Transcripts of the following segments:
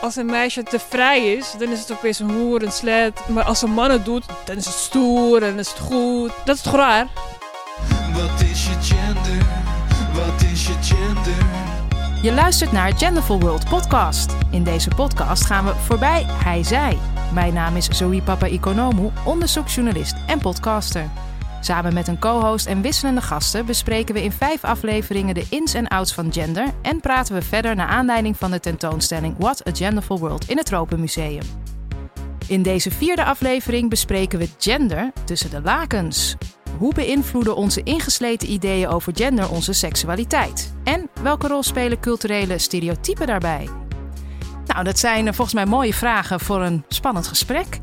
Als een meisje te vrij is, dan is het opeens een hoer, een slet. Maar als een man het doet, dan is het stoer en is het goed. Dat is toch raar? Wat is je gender? Wat is je gender? Je luistert naar Genderful World podcast. In deze podcast gaan we voorbij hij-zij. Mijn naam is Zoe Papa Economu, onderzoeksjournalist en podcaster. Samen met een co-host en wisselende gasten bespreken we in vijf afleveringen de ins en outs van gender en praten we verder naar aanleiding van de tentoonstelling What a Genderful World in het Tropenmuseum. In deze vierde aflevering bespreken we gender tussen de lakens. Hoe beïnvloeden onze ingesleten ideeën over gender onze seksualiteit? En welke rol spelen culturele stereotypen daarbij? Nou, dat zijn eh, volgens mij mooie vragen voor een spannend gesprek.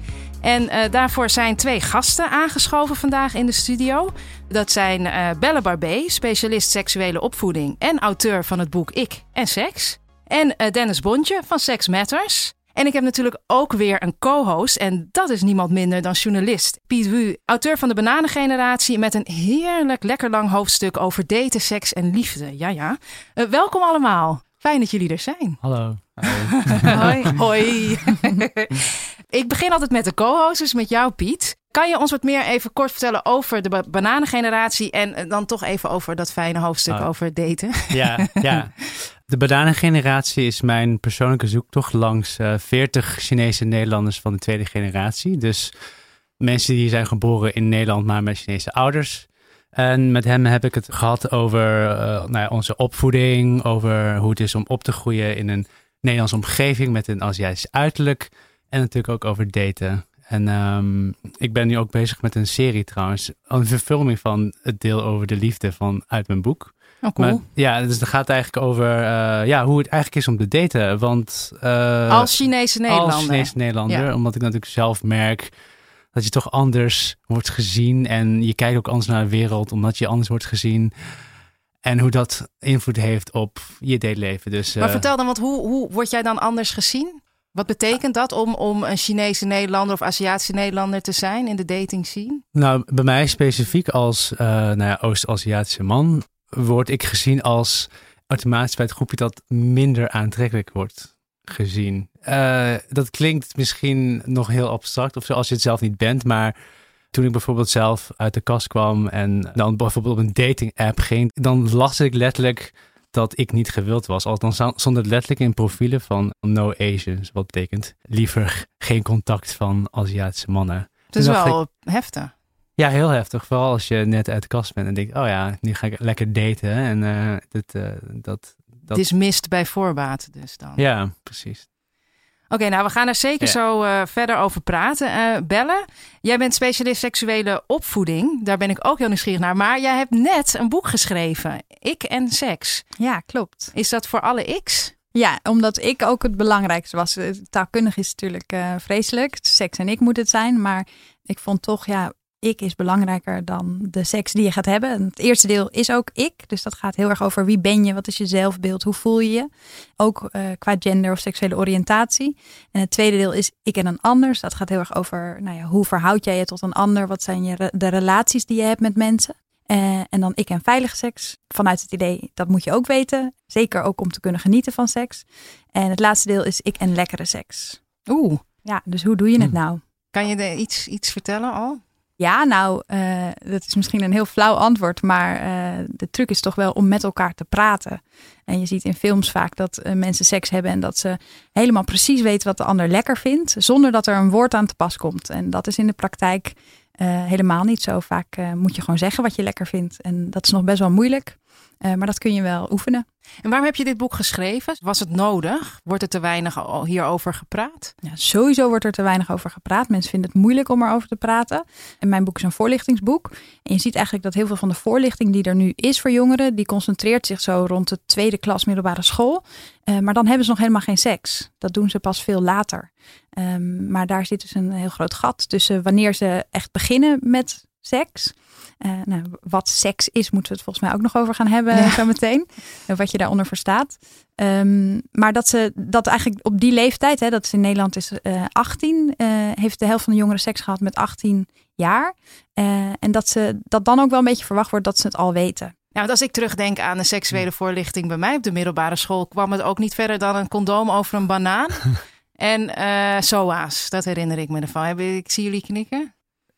En uh, daarvoor zijn twee gasten aangeschoven vandaag in de studio. Dat zijn uh, Belle Barbé, specialist seksuele opvoeding en auteur van het boek Ik en Seks. En uh, Dennis Bontje van Sex Matters. En ik heb natuurlijk ook weer een co-host. En dat is niemand minder dan journalist Piet Wu, auteur van de Bananengeneratie. Met een heerlijk lekker lang hoofdstuk over daten, seks en liefde. Ja, ja. welkom allemaal. Fijn dat jullie er zijn. Hallo. Hoi. Hoi. ik begin altijd met de co-host, dus met jou Piet. Kan je ons wat meer even kort vertellen over de bananengeneratie en dan toch even over dat fijne hoofdstuk oh. over daten? Ja, ja. De bananengeneratie is mijn persoonlijke zoektocht langs uh, 40 Chinese Nederlanders van de tweede generatie. Dus mensen die zijn geboren in Nederland, maar met Chinese ouders. En met hem heb ik het gehad over uh, nou ja, onze opvoeding, over hoe het is om op te groeien in een Nederlandse omgeving met een Aziatisch uiterlijk. En natuurlijk ook over daten. En um, ik ben nu ook bezig met een serie trouwens, een verfilming van het deel over de liefde van uit mijn boek. Oh, cool. Maar, ja, dus het gaat eigenlijk over uh, ja, hoe het eigenlijk is om te daten. Want, uh, als Chinese Nederlander. Als Chinese Nederlander, ja. omdat ik natuurlijk zelf merk dat je toch anders wordt gezien. En je kijkt ook anders naar de wereld, omdat je anders wordt gezien. En hoe dat invloed heeft op je dateleven. Dus, maar uh, vertel dan, wat, hoe, hoe word jij dan anders gezien? Wat betekent dat om, om een Chinese Nederlander of Aziatische Nederlander te zijn in de dating scene? Nou, bij mij specifiek als uh, nou ja, Oost-Aziatische man word ik gezien als automatisch bij het groepje dat minder aantrekkelijk wordt gezien. Uh, dat klinkt misschien nog heel abstract of zo als je het zelf niet bent, maar toen ik bijvoorbeeld zelf uit de kast kwam en dan bijvoorbeeld op een dating app ging, dan las ik letterlijk dat ik niet gewild was. Althans stond het letterlijk in profielen van no Asians. Wat betekent liever geen contact van Aziatische mannen. Het is wel ik, heftig. Ja, heel heftig. Vooral als je net uit de kast bent en denkt, oh ja, nu ga ik lekker daten. En uh, dit, uh, dat, dat... Dismist bij voorbaat dus dan. Ja, precies. Oké, okay, nou we gaan er zeker ja. zo uh, verder over praten. Uh, Belle, jij bent specialist seksuele opvoeding. Daar ben ik ook heel nieuwsgierig naar. Maar jij hebt net een boek geschreven. Ik en seks. Ja, klopt. Is dat voor alle X? Ja, omdat ik ook het belangrijkste was. Taalkundig is natuurlijk uh, vreselijk. Seks en ik moet het zijn. Maar ik vond toch, ja, ik is belangrijker dan de seks die je gaat hebben. En het eerste deel is ook ik. Dus dat gaat heel erg over wie ben je, wat is je zelfbeeld, hoe voel je je. Ook uh, qua gender of seksuele oriëntatie. En het tweede deel is ik en een ander. Dus dat gaat heel erg over nou ja, hoe verhoud jij je tot een ander. Wat zijn je, de relaties die je hebt met mensen. Uh, en dan ik en veilige seks. Vanuit het idee, dat moet je ook weten. Zeker ook om te kunnen genieten van seks. En het laatste deel is ik en lekkere seks. Oeh. Ja, dus hoe doe je het nou? Kan je er iets, iets vertellen al? Ja, nou, uh, dat is misschien een heel flauw antwoord, maar uh, de truc is toch wel om met elkaar te praten. En je ziet in films vaak dat uh, mensen seks hebben en dat ze helemaal precies weten wat de ander lekker vindt, zonder dat er een woord aan te pas komt. En dat is in de praktijk helemaal niet zo. Vaak moet je gewoon zeggen wat je lekker vindt. En dat is nog best wel moeilijk. Uh, maar dat kun je wel oefenen. En waarom heb je dit boek geschreven? Was het nodig? Wordt er te weinig hierover gepraat? Ja, sowieso wordt er te weinig over gepraat. Mensen vinden het moeilijk om erover te praten. En mijn boek is een voorlichtingsboek. En je ziet eigenlijk dat heel veel van de voorlichting die er nu is voor jongeren, die concentreert zich zo rond de tweede klas middelbare school. Uh, maar dan hebben ze nog helemaal geen seks. Dat doen ze pas veel later. Um, maar daar zit dus een heel groot gat tussen wanneer ze echt beginnen met seks. Uh, nou, wat seks is, moeten we het volgens mij ook nog over gaan hebben ja. zo meteen. wat je daaronder verstaat. Um, maar dat ze dat eigenlijk op die leeftijd, hè, dat is in Nederland is uh, 18, uh, heeft de helft van de jongeren seks gehad met 18 jaar. Uh, en dat, ze, dat dan ook wel een beetje verwacht wordt dat ze het al weten. Nou, want als ik terugdenk aan de seksuele voorlichting bij mij op de middelbare school, kwam het ook niet verder dan een condoom over een banaan. en eh SOA's, dat herinner ik me ervan. Ik zie jullie knikken.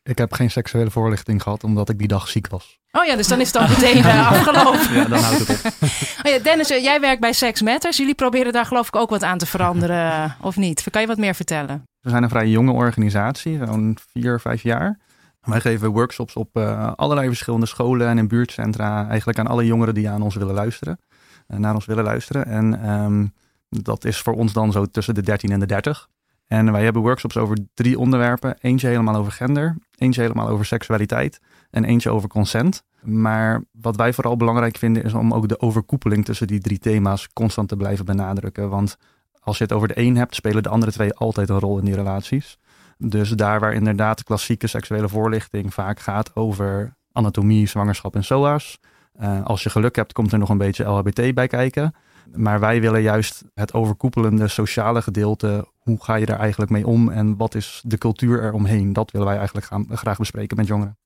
Ik heb geen seksuele voorlichting gehad omdat ik die dag ziek was. Oh ja, dus dan is het al meteen eh, afgelopen. Ja, dan houdt het op. Oh ja, Dennis, eh, jij werkt bij Sex Matters. Jullie proberen daar geloof ik ook wat aan te veranderen, of niet? Kan je wat meer vertellen? We zijn een vrij jonge organisatie, zo'n vier, vijf jaar. Wij geven workshops op eh, allerlei verschillende scholen en in buurtcentra. Eigenlijk aan alle jongeren die aan ons willen luisteren. eh, naar ons willen luisteren. En ehm, dat is voor ons dan zo tussen de 13 en de 30. En wij hebben workshops over drie onderwerpen. Eentje helemaal over gender, eentje helemaal over seksualiteit en eentje over consent. Maar wat wij vooral belangrijk vinden is om ook de overkoepeling tussen die drie thema's constant te blijven benadrukken. Want als je het over de een hebt, spelen de andere twee altijd een rol in die relaties. Dus daar waar inderdaad klassieke seksuele voorlichting vaak gaat over anatomie, zwangerschap en SOA's. eh, als je geluk hebt, komt er nog een beetje LHBT bij kijken. Maar wij willen juist het overkoepelende sociale gedeelte. Hoe ga je daar eigenlijk mee om en wat is de cultuur eromheen? Dat willen wij eigenlijk graag bespreken met jongeren.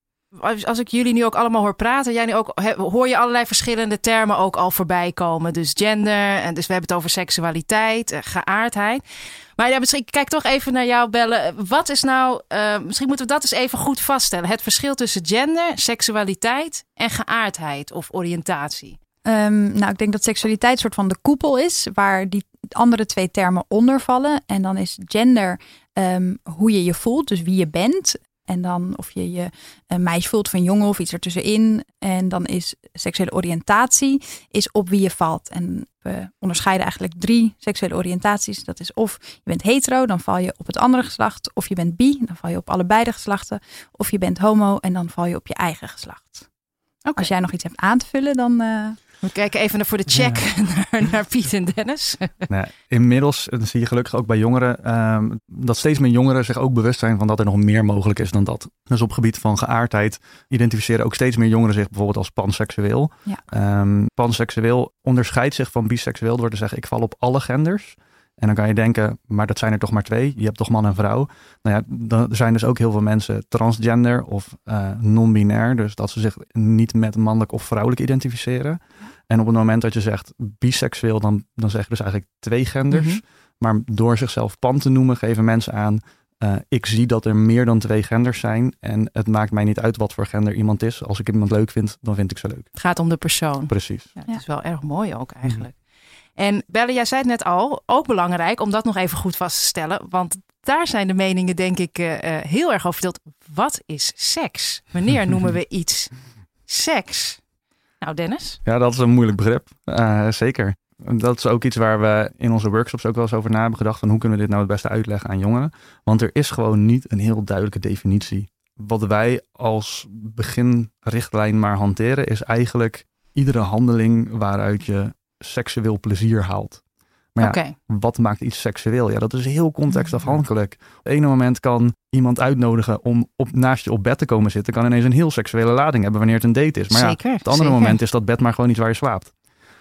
Als ik jullie nu ook allemaal hoor praten, jij nu ook, hoor je allerlei verschillende termen ook al voorbij komen. Dus gender, en dus we hebben het over seksualiteit, eh, geaardheid. Maar ja, misschien kijk toch even naar jou bellen. Wat is nou, eh, misschien moeten we dat eens even goed vaststellen. Het verschil tussen gender, seksualiteit en geaardheid of oriëntatie. Ehm, nou, ik denk dat seksualiteit een soort van de koepel is, waar die andere twee termen onder vallen. En dan is gender ehm, hoe je je voelt, dus wie je bent. En dan of je je een meisje voelt van jongen of iets ertussenin. En dan is seksuele oriëntatie is op wie je valt. En we onderscheiden eigenlijk drie seksuele oriëntaties. Dat is of je bent hetero, dan val je op het andere geslacht. Of je bent bi, dan val je op allebei de geslachten. Of je bent homo en dan val je op je eigen geslacht. Als jij nog iets hebt aan te vullen, dan... eh, We kijken even naar voor de check naar, naar Piet en Dennis. Nou, inmiddels zie je gelukkig ook bij jongeren ehm, dat steeds meer jongeren zich ook bewust zijn van dat er nog meer mogelijk is dan dat. Dus op gebied van geaardheid identificeren ook steeds meer jongeren zich bijvoorbeeld als panseksueel. Ja. Ehm, panseksueel onderscheidt zich van biseksueel door te zeggen ik val op alle genders. En dan kan je denken, maar dat zijn er toch maar twee. Je hebt toch man en vrouw. Nou ja, dan er zijn dus ook heel veel mensen transgender of eh, non-binair. Dus dat ze zich niet met mannelijk of vrouwelijk identificeren. En op het moment dat je zegt biseksueel, dan, dan zeg je dus eigenlijk twee genders. Mhm. Maar door zichzelf pan te noemen, geven mensen aan. eh, ik zie dat er meer dan twee genders zijn. En het maakt mij niet uit wat voor gender iemand is. Als ik iemand leuk vind, dan vind ik ze leuk. Het gaat om de persoon. Precies. Ja, het Ja. is wel erg mooi ook eigenlijk. En Belle, jij zei het net al, ook belangrijk om dat nog even goed vast te stellen. Want daar zijn de meningen denk ik eh, eh, heel erg over verdeeld. Wat is seks? Wanneer noemen we iets seks? Nou Dennis? Ja, dat is een moeilijk begrip. Eh, zeker. Dat is ook iets waar we in onze workshops ook wel eens over na hebben gedacht. Van hoe kunnen we dit nou het beste uitleggen aan jongeren? Want er is gewoon niet een heel duidelijke definitie. Wat wij als beginrichtlijn maar hanteren is eigenlijk iedere handeling waaruit je seksueel plezier haalt. Maar ja, wat maakt iets seksueel? Ja, dat is heel contextafhankelijk. Op het ene moment kan iemand uitnodigen om op, naast je op bed te komen zitten. Kan ineens een heel seksuele lading hebben wanneer het een date is. Maar ja, op het andere zeker. moment is dat bed maar gewoon niet waar je slaapt.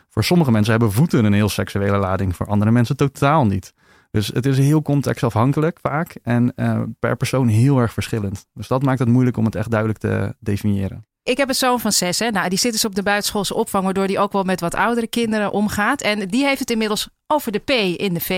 Voor sommige mensen hebben voeten een heel seksuele lading. Voor andere mensen totaal niet. Dus het is heel contextafhankelijk vaak. En eh, per persoon heel erg verschillend. Dus dat maakt het moeilijk om het echt duidelijk te definiëren. Ik heb een zoon van zes. Hè? Nou, die zit dus op de buitenschoolse opvang, waardoor die ook wel met wat oudere kinderen omgaat. En die heeft het inmiddels over de P in de V.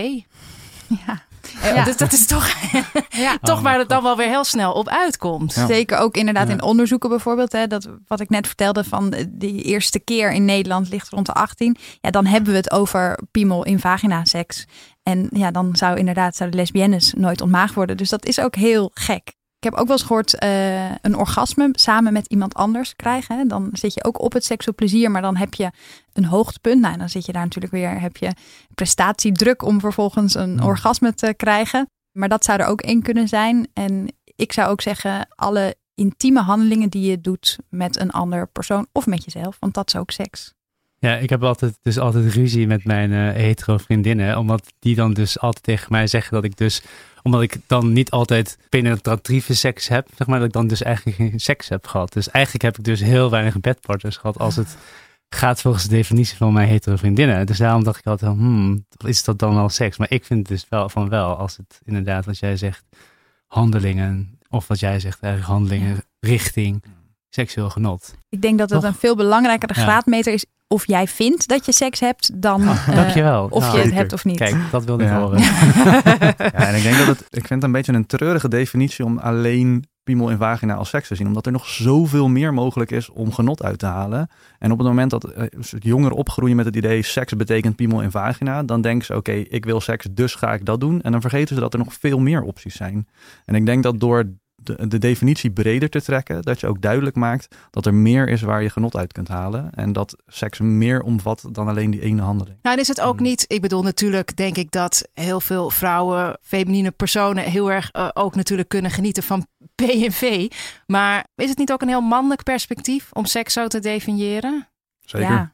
ja. Ja. Dus dat is toch, Ja. toch Oh, waar het dan wel weer heel snel op uitkomt. Ja. Zeker ook inderdaad Ja. in onderzoeken bijvoorbeeld. Hè, dat, wat ik net vertelde van de- die eerste keer in Nederland ligt rond de 18. Ja, dan hebben we het over piemel in vagina seks. En ja, dan zou inderdaad zouden lesbiennes nooit ontmaagd worden. Dus dat is ook heel gek. Ik heb ook wel eens gehoord eh, een orgasme samen met iemand anders krijgen. Hè. Dan zit je ook op het seksueel plezier, maar dan heb je een hoogtepunt. Nou, dan zit je daar natuurlijk weer, heb je prestatiedruk om vervolgens een Ja. orgasme te krijgen. Maar dat zou er ook één kunnen zijn. En ik zou ook zeggen, alle intieme handelingen die je doet met een ander persoon of met jezelf, want dat is ook seks. Ja, ik heb altijd, dus altijd ruzie met mijn eh, hetero vriendinnen. Omdat die dan dus altijd tegen mij zeggen dat ik dus... Omdat ik dan niet altijd penetratieve seks heb. Zeg maar dat ik dan dus eigenlijk geen seks heb gehad. Dus eigenlijk heb ik dus heel weinig bedpartners gehad. Als het gaat volgens de definitie van mijn hetero vriendinnen. Dus daarom dacht ik altijd, hmm, is dat dan wel seks? Maar ik vind het dus wel van wel. Als het inderdaad, wat jij zegt, handelingen... Of wat jij zegt, eigenlijk handelingen, richting seksueel genot. Ik denk dat het Toch? een veel belangrijkere graadmeter is of jij vindt dat je seks hebt dan Oh, eh, dankjewel. of je Nou, het hebt of niet. Kijk, dat wilde ik Ja. horen. Ja, en ik denk dat het, ik vind het een beetje een treurige definitie om alleen piemel en vagina als seks te zien. Omdat er nog zoveel meer mogelijk is om genot uit te halen. En op het moment dat eh, jongeren opgroeien met het idee seks betekent piemel en vagina, dan denken ze oké, ik wil seks, dus ga ik dat doen. En dan vergeten ze dat er nog veel meer opties zijn. En ik denk dat door de, de definitie breder te trekken, dat je ook duidelijk maakt dat er meer is waar je genot uit kunt halen. En dat seks meer omvat dan alleen die ene handeling. Nou, en is het ook Hmm. niet. Ik bedoel, natuurlijk denk ik dat heel veel vrouwen, feminine personen, heel erg eh, ook natuurlijk kunnen genieten van PNV. Maar is het niet ook een heel mannelijk perspectief om seks zo te definiëren? Zeker. Ja.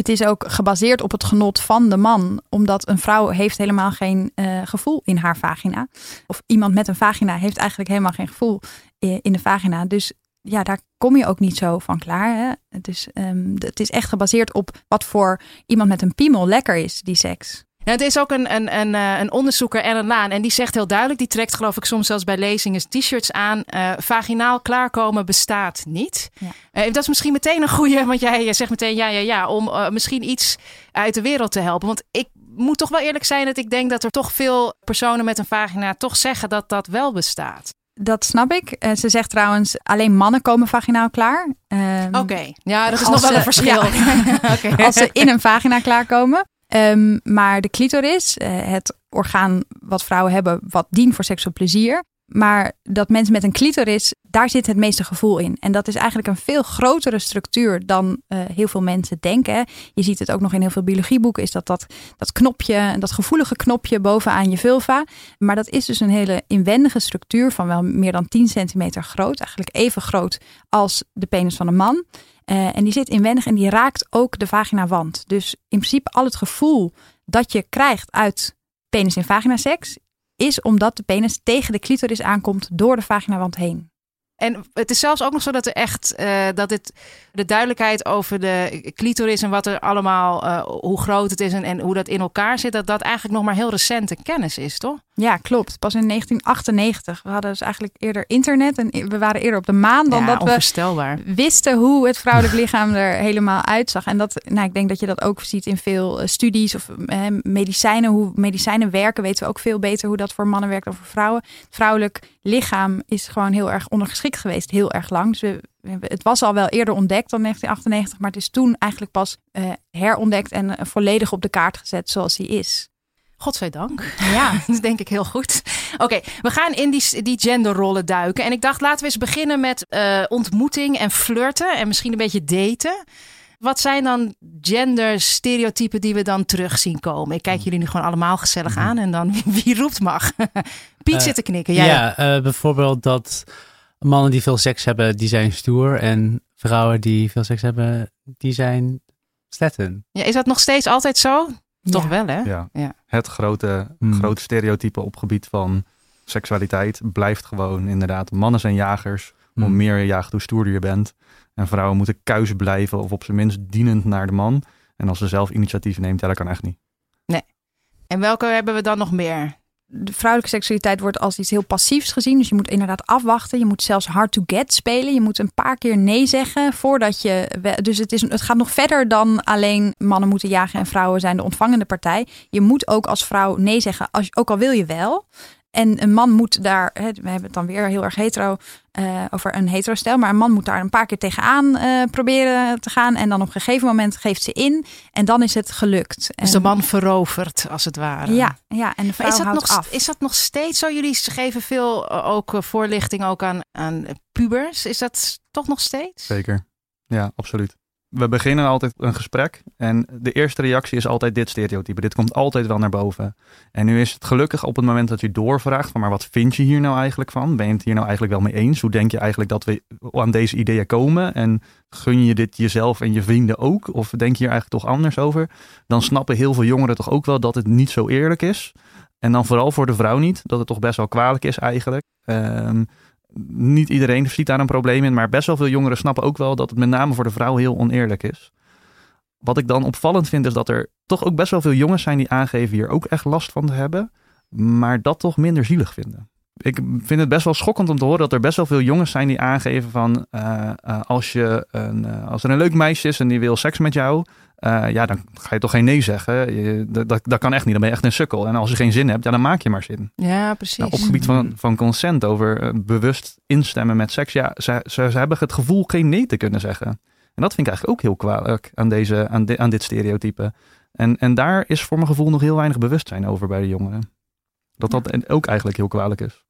Het is ook gebaseerd op het genot van de man, omdat een vrouw heeft helemaal geen eh, gevoel in haar vagina. Of iemand met een vagina heeft eigenlijk helemaal geen gevoel i- in de vagina. Dus ja, daar kom je ook niet zo van klaar. Hè? Het, is, ehm, het is echt gebaseerd op wat voor iemand met een piemel lekker is, die seks. Ja, het is ook een, een, een, eh, een onderzoeker, Ellen Laan, en die zegt heel duidelijk, die trekt geloof ik soms zelfs bij lezingen t-shirts aan, eh, vaginaal klaarkomen bestaat niet. Ja. Eh, dat is misschien meteen een goede, want jij zegt meteen ja, ja, ja, om misschien iets uit de wereld te helpen. Want ik moet toch wel eerlijk zijn dat ik denk dat er toch veel personen met een vagina toch zeggen dat dat wel bestaat. Dat snap ik. Ze zegt trouwens, alleen mannen komen vaginaal klaar. Ehm, Oké, ja, dat is nog wel ze- een verschil. Als ze in een vagina klaarkomen. Ehm, maar de clitoris, eh, het orgaan wat vrouwen hebben, wat dient voor seksueel plezier. Maar dat mensen met een clitoris, daar zit het meeste gevoel in. En dat is eigenlijk een veel grotere structuur dan eh, heel veel mensen denken. Je ziet het ook nog in heel veel biologieboeken, is dat dat, dat knopje, dat gevoelige knopje bovenaan je vulva. Maar dat is dus een hele inwendige structuur van wel meer dan 10 centimeter groot. Eigenlijk even groot als de penis van een man. Eh, en die zit inwendig en die raakt ook de vaginawand. Dus in principe al het gevoel dat je krijgt uit penis- en vaginaseks... is omdat de penis tegen de clitoris aankomt door de vaginawand heen. En het is zelfs ook nog zo dat er echt eh, dat het de duidelijkheid over de clitoris en wat er allemaal, eh, hoe groot het is en, en hoe dat in elkaar zit, dat dat eigenlijk nog maar heel recente kennis is, toch? Ja, klopt. Pas in 1998. We hadden dus eigenlijk eerder internet en we waren eerder op de maan dan ja, dat we wisten hoe het vrouwelijk lichaam er helemaal uitzag. En dat, nou, ik denk dat je dat ook ziet in veel eh, studies of eh, medicijnen. Hoe medicijnen werken, weten we ook veel beter hoe dat voor mannen werkt dan voor vrouwen. Het vrouwelijk lichaam is gewoon heel erg ondergeschikt geweest, heel erg lang. Dus we, het was al wel eerder ontdekt dan 1998, maar het is toen eigenlijk pas eh, herontdekt en volledig op de kaart gezet zoals hij is. Godzijdank. Ja, Dat is denk ik heel goed. Oké, we gaan in die, die genderrollen duiken. En ik dacht, laten we eens beginnen met eh, ontmoeting en flirten. En misschien een beetje daten. Wat zijn dan genderstereotypen die we dan terug zien komen? Ik kijk jullie nu gewoon allemaal gezellig aan. En dan wie roept mag. Piet Eh, zit te knikken. Jij ja, eh, bijvoorbeeld dat mannen die veel seks hebben, die zijn stoer. En vrouwen die veel seks hebben, die zijn sletten. Ja, is dat nog steeds altijd zo? Toch Ja. wel, hè? Ja. Ja. Het grote, Hmm. grote stereotype op gebied van seksualiteit blijft gewoon inderdaad. Mannen zijn jagers. Hoe Hmm. meer je jaagt, hoe stoerder je bent. En vrouwen moeten kuis blijven of op zijn minst dienend naar de man. En als ze zelf initiatief neemt, ja, dat kan echt niet. En welke hebben we dan nog meer? De vrouwelijke seksualiteit wordt als iets heel passiefs gezien. Dus je moet inderdaad afwachten. Je moet zelfs hard to get spelen. Je moet een paar keer nee zeggen voordat je. Dus het, is, het gaat nog verder dan alleen mannen moeten jagen en vrouwen zijn de ontvangende partij. Je moet ook als vrouw nee zeggen, als, ook al wil je wel. En een man moet daar, hè, we hebben het dan weer heel erg hetero eh, over een hetero-stijl, maar een man moet daar een paar keer tegenaan eh, proberen te gaan. En dan op een gegeven moment geeft ze in en dan is het gelukt. Dus de man verovert, als het ware. Ja, ja, en de Maar vrouw is dat, houdt nog, af. is dat nog steeds zo? Jullie geven veel eh, ook voorlichting ook aan, aan pubers. Is dat toch nog steeds? Zeker. Ja, absoluut. We beginnen altijd een gesprek en de eerste reactie is altijd dit stereotype. Dit komt altijd wel naar boven. En nu is het gelukkig op het moment dat je doorvraagt van maar wat vind je hier nou eigenlijk van? Ben je het hier nou eigenlijk wel mee eens? Hoe denk je eigenlijk dat we aan deze ideeën komen? En gun je dit jezelf en je vrienden ook? Of denk je hier eigenlijk toch anders over? Dan snappen heel veel jongeren toch ook wel dat het niet zo eerlijk is. En dan vooral voor de vrouw niet, dat het toch best wel kwalijk is eigenlijk. Ehm, niet iedereen ziet daar een probleem in, maar best wel veel jongeren snappen ook wel dat het met name voor de vrouw heel oneerlijk is. Wat ik dan opvallend vind is dat er toch ook best wel veel jongens zijn die aangeven hier ook echt last van te hebben, maar dat toch minder zielig vinden. Ik vind het best wel schokkend om te horen dat er best wel veel jongens zijn die aangeven van eh, eh, als, je een, eh, als er een leuk meisje is en die wil seks met jou, ja, dan ga je toch geen nee zeggen. Je, dat, dat, dat kan echt niet, dan ben je echt een sukkel. En als je geen zin hebt, ja, dan maak je maar zin. Ja, precies. Nou, op het gebied van, van consent over bewust instemmen met seks, ja, ze, ze, ze hebben het gevoel geen nee te kunnen zeggen. En dat vind ik eigenlijk ook heel kwalijk aan, deze, aan, aan dit stereotype. En, en daar is voor mijn gevoel nog heel weinig bewustzijn over bij de jongeren. Dat dat en ook eigenlijk heel kwalijk is.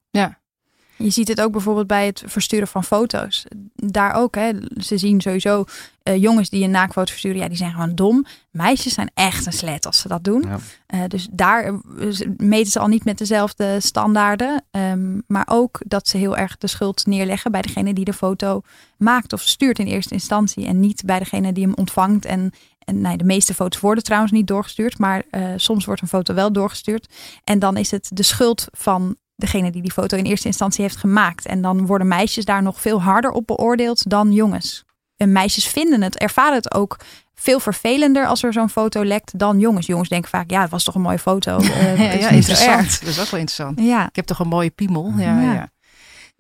Je ziet het ook bijvoorbeeld bij het versturen van foto's. Daar ook, hè. Ze zien sowieso eh, jongens die een naaktfoto versturen, ja, die zijn gewoon dom. Meisjes zijn echt een slet als ze dat doen. Ja. Eh, dus daar eh, meten ze al niet met dezelfde standaarden. Ehm, maar ook dat ze heel erg de schuld neerleggen bij degene die de foto maakt of stuurt in eerste instantie. En niet bij degene die hem ontvangt. En, en nee, de meeste foto's worden trouwens niet doorgestuurd. Maar eh, soms wordt een foto wel doorgestuurd. En dan is het de schuld van degene die die foto in eerste instantie heeft gemaakt. En dan worden meisjes daar nog veel harder op beoordeeld dan jongens. En meisjes vinden het, ervaren het ook veel vervelender als er zo'n foto lekt dan jongens. Jongens denken vaak, ja, het was toch een mooie foto. Eh, ja, interessant. Dat is ook wel interessant. Ja, Ik heb toch een mooie piemel. Ja, Ja. ja.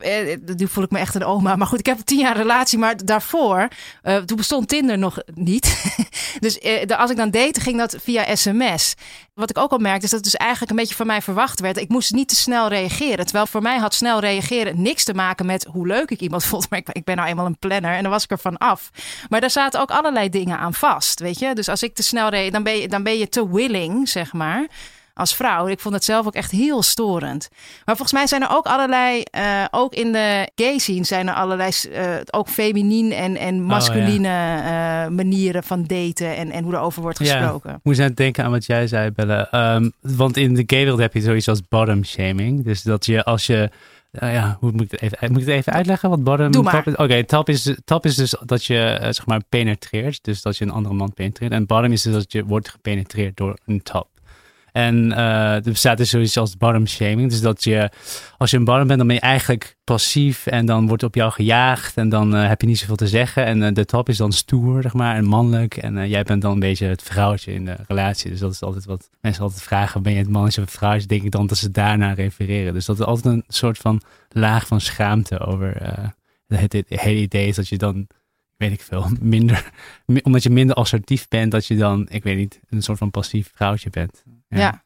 Eh, Nu voel ik me echt een oma. Maar goed, ik heb een tien jaar relatie. Maar daarvoor, eh, toen bestond Tinder nog niet. dus eh, als ik dan date, ging dat via sms. Wat ik ook al merkte, is dat het dus eigenlijk een beetje van mij verwacht werd. Ik moest niet te snel reageren. Terwijl voor mij had snel reageren niks te maken met hoe leuk ik iemand vond. Maar ik, ik ben nou eenmaal een planner en dan was ik er van af. Maar daar zaten ook allerlei dingen aan vast, weet je. Dus als ik te snel reageer, dan ben je, dan ben je te willing, zeg maar als vrouw. Ik vond het zelf ook echt heel storend. Maar volgens mij zijn er ook allerlei, eh, ook in de gay scene zijn er allerlei, eh, ook feminien en, en masculine eh, manieren van daten en, en hoe erover wordt Ja. gesproken. Ik moest net denken aan wat jij zei, Belle. Ehm, want in de gay wereld heb je zoiets als bottom shaming. Dus dat je als je... ja, hoe moet ik het even, moet ik het even uitleggen? Wat bottom Doe maar. top is? Oké, top, is, top is dus dat je zeg maar penetreert. Dus dat je een andere man penetreert. En bottom is dus dat je wordt gepenetreerd door een top. En eh, er bestaat dus zoiets als bottom shaming. Dus dat je, als je een bottom bent, dan ben je eigenlijk passief en dan wordt op jou gejaagd en dan eh, heb je niet zoveel te zeggen. En eh, de top is dan stoer, zeg maar, en mannelijk. En jij bent dan een beetje het vrouwtje in de relatie. Dus dat is altijd wat mensen altijd vragen, ben je het mannetje of het vrouwtje? Denk ik dan dat ze daarna refereren. Dus dat is altijd een soort van laag van schaamte over het, het hele idee is dat je dan, weet ik veel, minder, mi- omdat je minder assertief bent, dat je dan, ik weet niet, een soort van passief vrouwtje bent. Ja.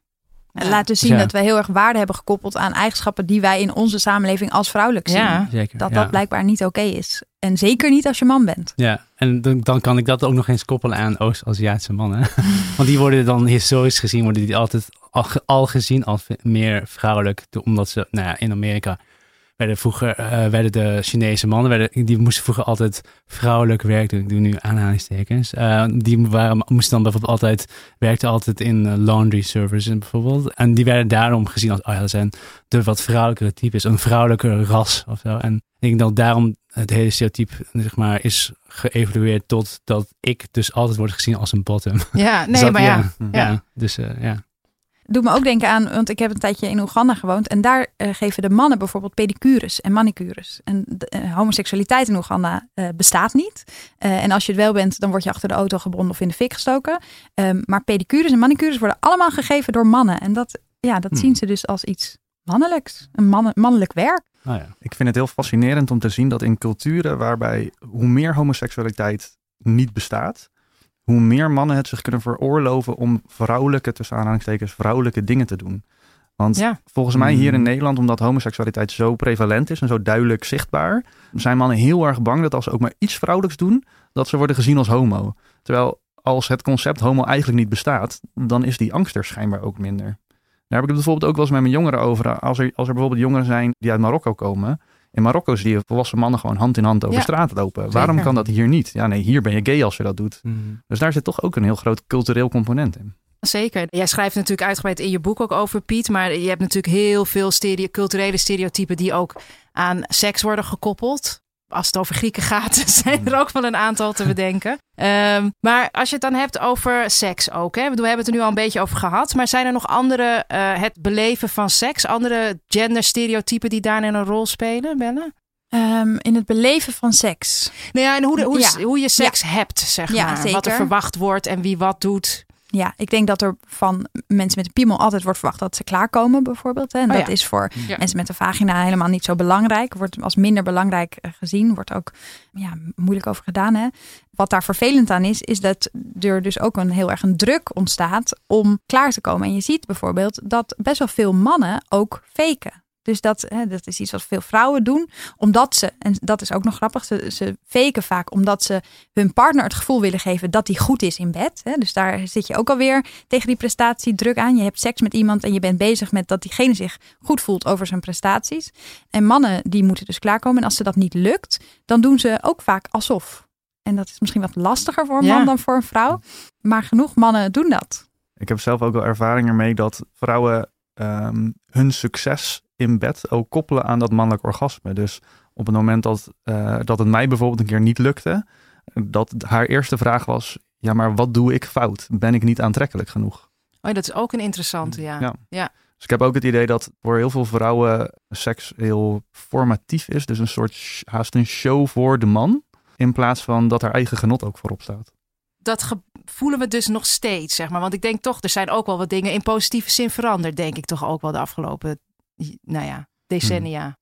En laat dus zien Ja. dat we heel erg waarde hebben gekoppeld aan eigenschappen die wij in onze samenleving als vrouwelijk zien. Ja. Zeker. Dat ja. dat blijkbaar niet oké is. En zeker niet als je man bent. Ja, en dan, dan kan ik dat ook nog eens koppelen aan Oost-Aziatische mannen. Want die worden dan historisch gezien, worden die altijd al, ge- al gezien als meer vrouwelijk. door- Omdat ze, nou ja, in Amerika werden vroeger, eh, werden de Chinese mannen, werden, die moesten vroeger altijd vrouwelijk werk doen. Ik doe nu aanhalingstekens. Eh, die waren, moesten dan bijvoorbeeld altijd, werkten altijd in eh, laundry service bijvoorbeeld. En die werden daarom gezien als, oh ja, dat zijn de wat vrouwelijkere types, een vrouwelijker ras of zo. En ik denk dat daarom het hele stereotype, zeg maar, is geëvolueerd tot dat ik dus altijd word gezien als een bottom. Ja, Dus nee, dat- maar ja. Ja, Ja. dus ja. Doet me ook denken aan, want ik heb een tijdje in Oeganda gewoond. En daar eh, geven de mannen bijvoorbeeld pedicures en manicures. En de, eh, homoseksualiteit in Oeganda eh, bestaat niet. Eh, en als je het wel bent, dan word je achter de auto gebonden of in de fik gestoken. Ehm, maar pedicures en manicures worden allemaal gegeven door mannen. En dat, ja, dat Hmm. zien ze dus als iets mannelijks. Een mannen, mannelijk werk. Oh, ja. Ik vind het heel fascinerend om te zien dat in culturen waarbij hoe meer homoseksualiteit niet bestaat, hoe meer mannen het zich kunnen veroorloven om vrouwelijke, tussen aanhalingstekens, vrouwelijke dingen te doen. Want Ja. volgens mij hier in Mm. Nederland, omdat homoseksualiteit zo prevalent is en zo duidelijk zichtbaar, zijn mannen heel erg bang dat als ze ook maar iets vrouwelijks doen, dat ze worden gezien als homo. Terwijl als het concept homo eigenlijk niet bestaat, dan is die angst er schijnbaar ook minder. Daar heb ik het bijvoorbeeld ook wel eens met mijn jongeren over. Als er, als er bijvoorbeeld jongeren zijn die uit Marokko komen. In Marokko zie je volwassen mannen gewoon hand in hand over Ja, straat lopen. Waarom kan dat hier niet? Ja, nee, hier ben je gay als je dat doet. Dus daar zit toch ook een heel groot cultureel component in. Zeker. Jij schrijft natuurlijk uitgebreid in je boek ook over Piet. Maar je hebt natuurlijk heel veel stereo culturele stereotypen die ook aan seks worden gekoppeld. Als het over Grieken gaat, zijn er ook wel een aantal te bedenken. Ehm, maar als je het dan hebt over seks ook. Hè? We hebben het er nu al een beetje over gehad. Maar zijn er nog andere, eh, het beleven van seks, andere genderstereotypen die daarin een rol spelen, Belle? Ehm, in het beleven van seks. Nou ja, en hoe, de, hoe, Ja. hoe je seks hebt, zeg Ja, maar. Wat er verwacht wordt en wie wat doet. Ja, ik denk dat er van mensen met een piemel altijd wordt verwacht dat ze klaarkomen, bijvoorbeeld. Hè. En Oh dat ja. is voor Ja. mensen met een vagina helemaal niet zo belangrijk. Wordt als minder belangrijk eh, gezien. Wordt ook ja, moeilijk over gedaan. Hè. Wat daar vervelend aan is, is dat er dus ook een heel erg een druk ontstaat om klaar te komen. En je ziet bijvoorbeeld dat best wel veel mannen ook faken. Dus dat, hè, dat is iets wat veel vrouwen doen. Omdat ze, en dat is ook nog grappig, ze, ze faken vaak omdat ze hun partner het gevoel willen geven dat hij goed is in bed. Hè. Dus daar zit je ook alweer tegen die prestatiedruk aan. Je hebt seks met iemand en je bent bezig met dat diegene zich goed voelt over zijn prestaties. En mannen die moeten dus klaarkomen. En als ze dat niet lukt, dan doen ze ook vaak alsof. En dat is misschien wat lastiger voor een Ja. man dan voor een vrouw. Maar genoeg mannen doen dat. Ik heb zelf ook wel ervaring ermee dat vrouwen ehm, hun succes in bed ook koppelen aan dat mannelijk orgasme. Dus op het moment dat, eh, dat het mij bijvoorbeeld een keer niet lukte, dat haar eerste vraag was: ja, maar wat doe ik fout? Ben ik niet aantrekkelijk genoeg? Oh, dat is ook een interessante, ja. Ja. Ja. Dus ik heb ook het idee dat voor heel veel vrouwen seks heel formatief is. Dus een soort haast een show voor de man. In plaats van dat haar eigen genot ook voorop staat. Dat voelen we dus nog steeds, zeg maar. Want ik denk toch, er zijn ook wel wat dingen in positieve zin veranderd, denk ik toch ook wel de afgelopen, nou ja, decennia.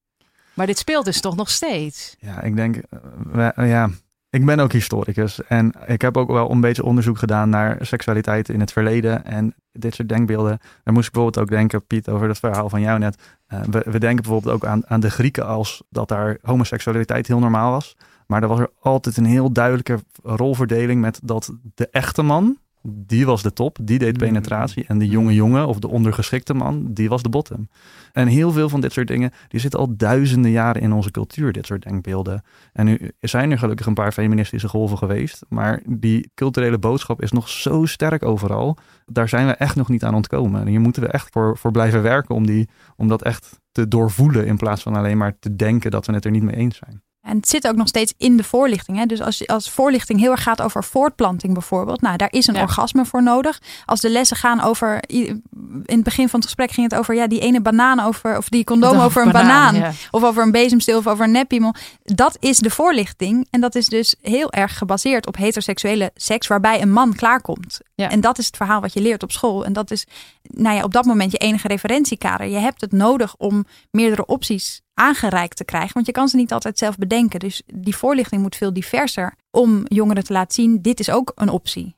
Maar dit speelt dus toch nog steeds. Ja, ik denk, eh, eh, ja, ik ben ook historicus en ik heb ook wel een beetje onderzoek gedaan naar seksualiteit in het verleden en dit soort denkbeelden. Daar moest ik bijvoorbeeld ook denken, Piet, over het verhaal van jou net. Eh, we, we denken bijvoorbeeld ook aan, aan de Grieken als dat daar homoseksualiteit heel normaal was. Maar er was er altijd een heel duidelijke rolverdeling met dat de echte man, die was de top, die deed penetratie. En de jonge jongen of de ondergeschikte man, die was de bottom. En heel veel van dit soort dingen, die zitten al duizenden jaren in onze cultuur, dit soort denkbeelden. En nu zijn er gelukkig een paar feministische golven geweest. Maar die culturele boodschap is nog zo sterk overal. Daar zijn we echt nog niet aan ontkomen. En hier moeten we echt voor, voor blijven werken om, die, om dat echt te doorvoelen. In plaats van alleen maar te denken dat we het er niet mee eens zijn. En het zit ook nog steeds in de voorlichting. Hè? Dus als, als voorlichting heel erg gaat over voortplanting bijvoorbeeld. Nou, daar is een Ja. orgasme voor nodig. Als de lessen gaan over... In het begin van het gesprek ging het over... Ja, die ene banaan over... Of die condoom De over een banaan. ja. Of over een bezemsteel of over een neppiemel. Dat is de voorlichting. En dat is dus heel erg gebaseerd op heteroseksuele seks. Waarbij een man klaarkomt. Ja. En dat is het verhaal wat je leert op school. En dat is nou ja, op dat moment je enige referentiekader. Je hebt het nodig om meerdere opties aangereikt te krijgen. Want je kan ze niet altijd zelf bedenken. Dus die voorlichting moet veel diverser. Om jongeren te laten zien, dit is ook een optie.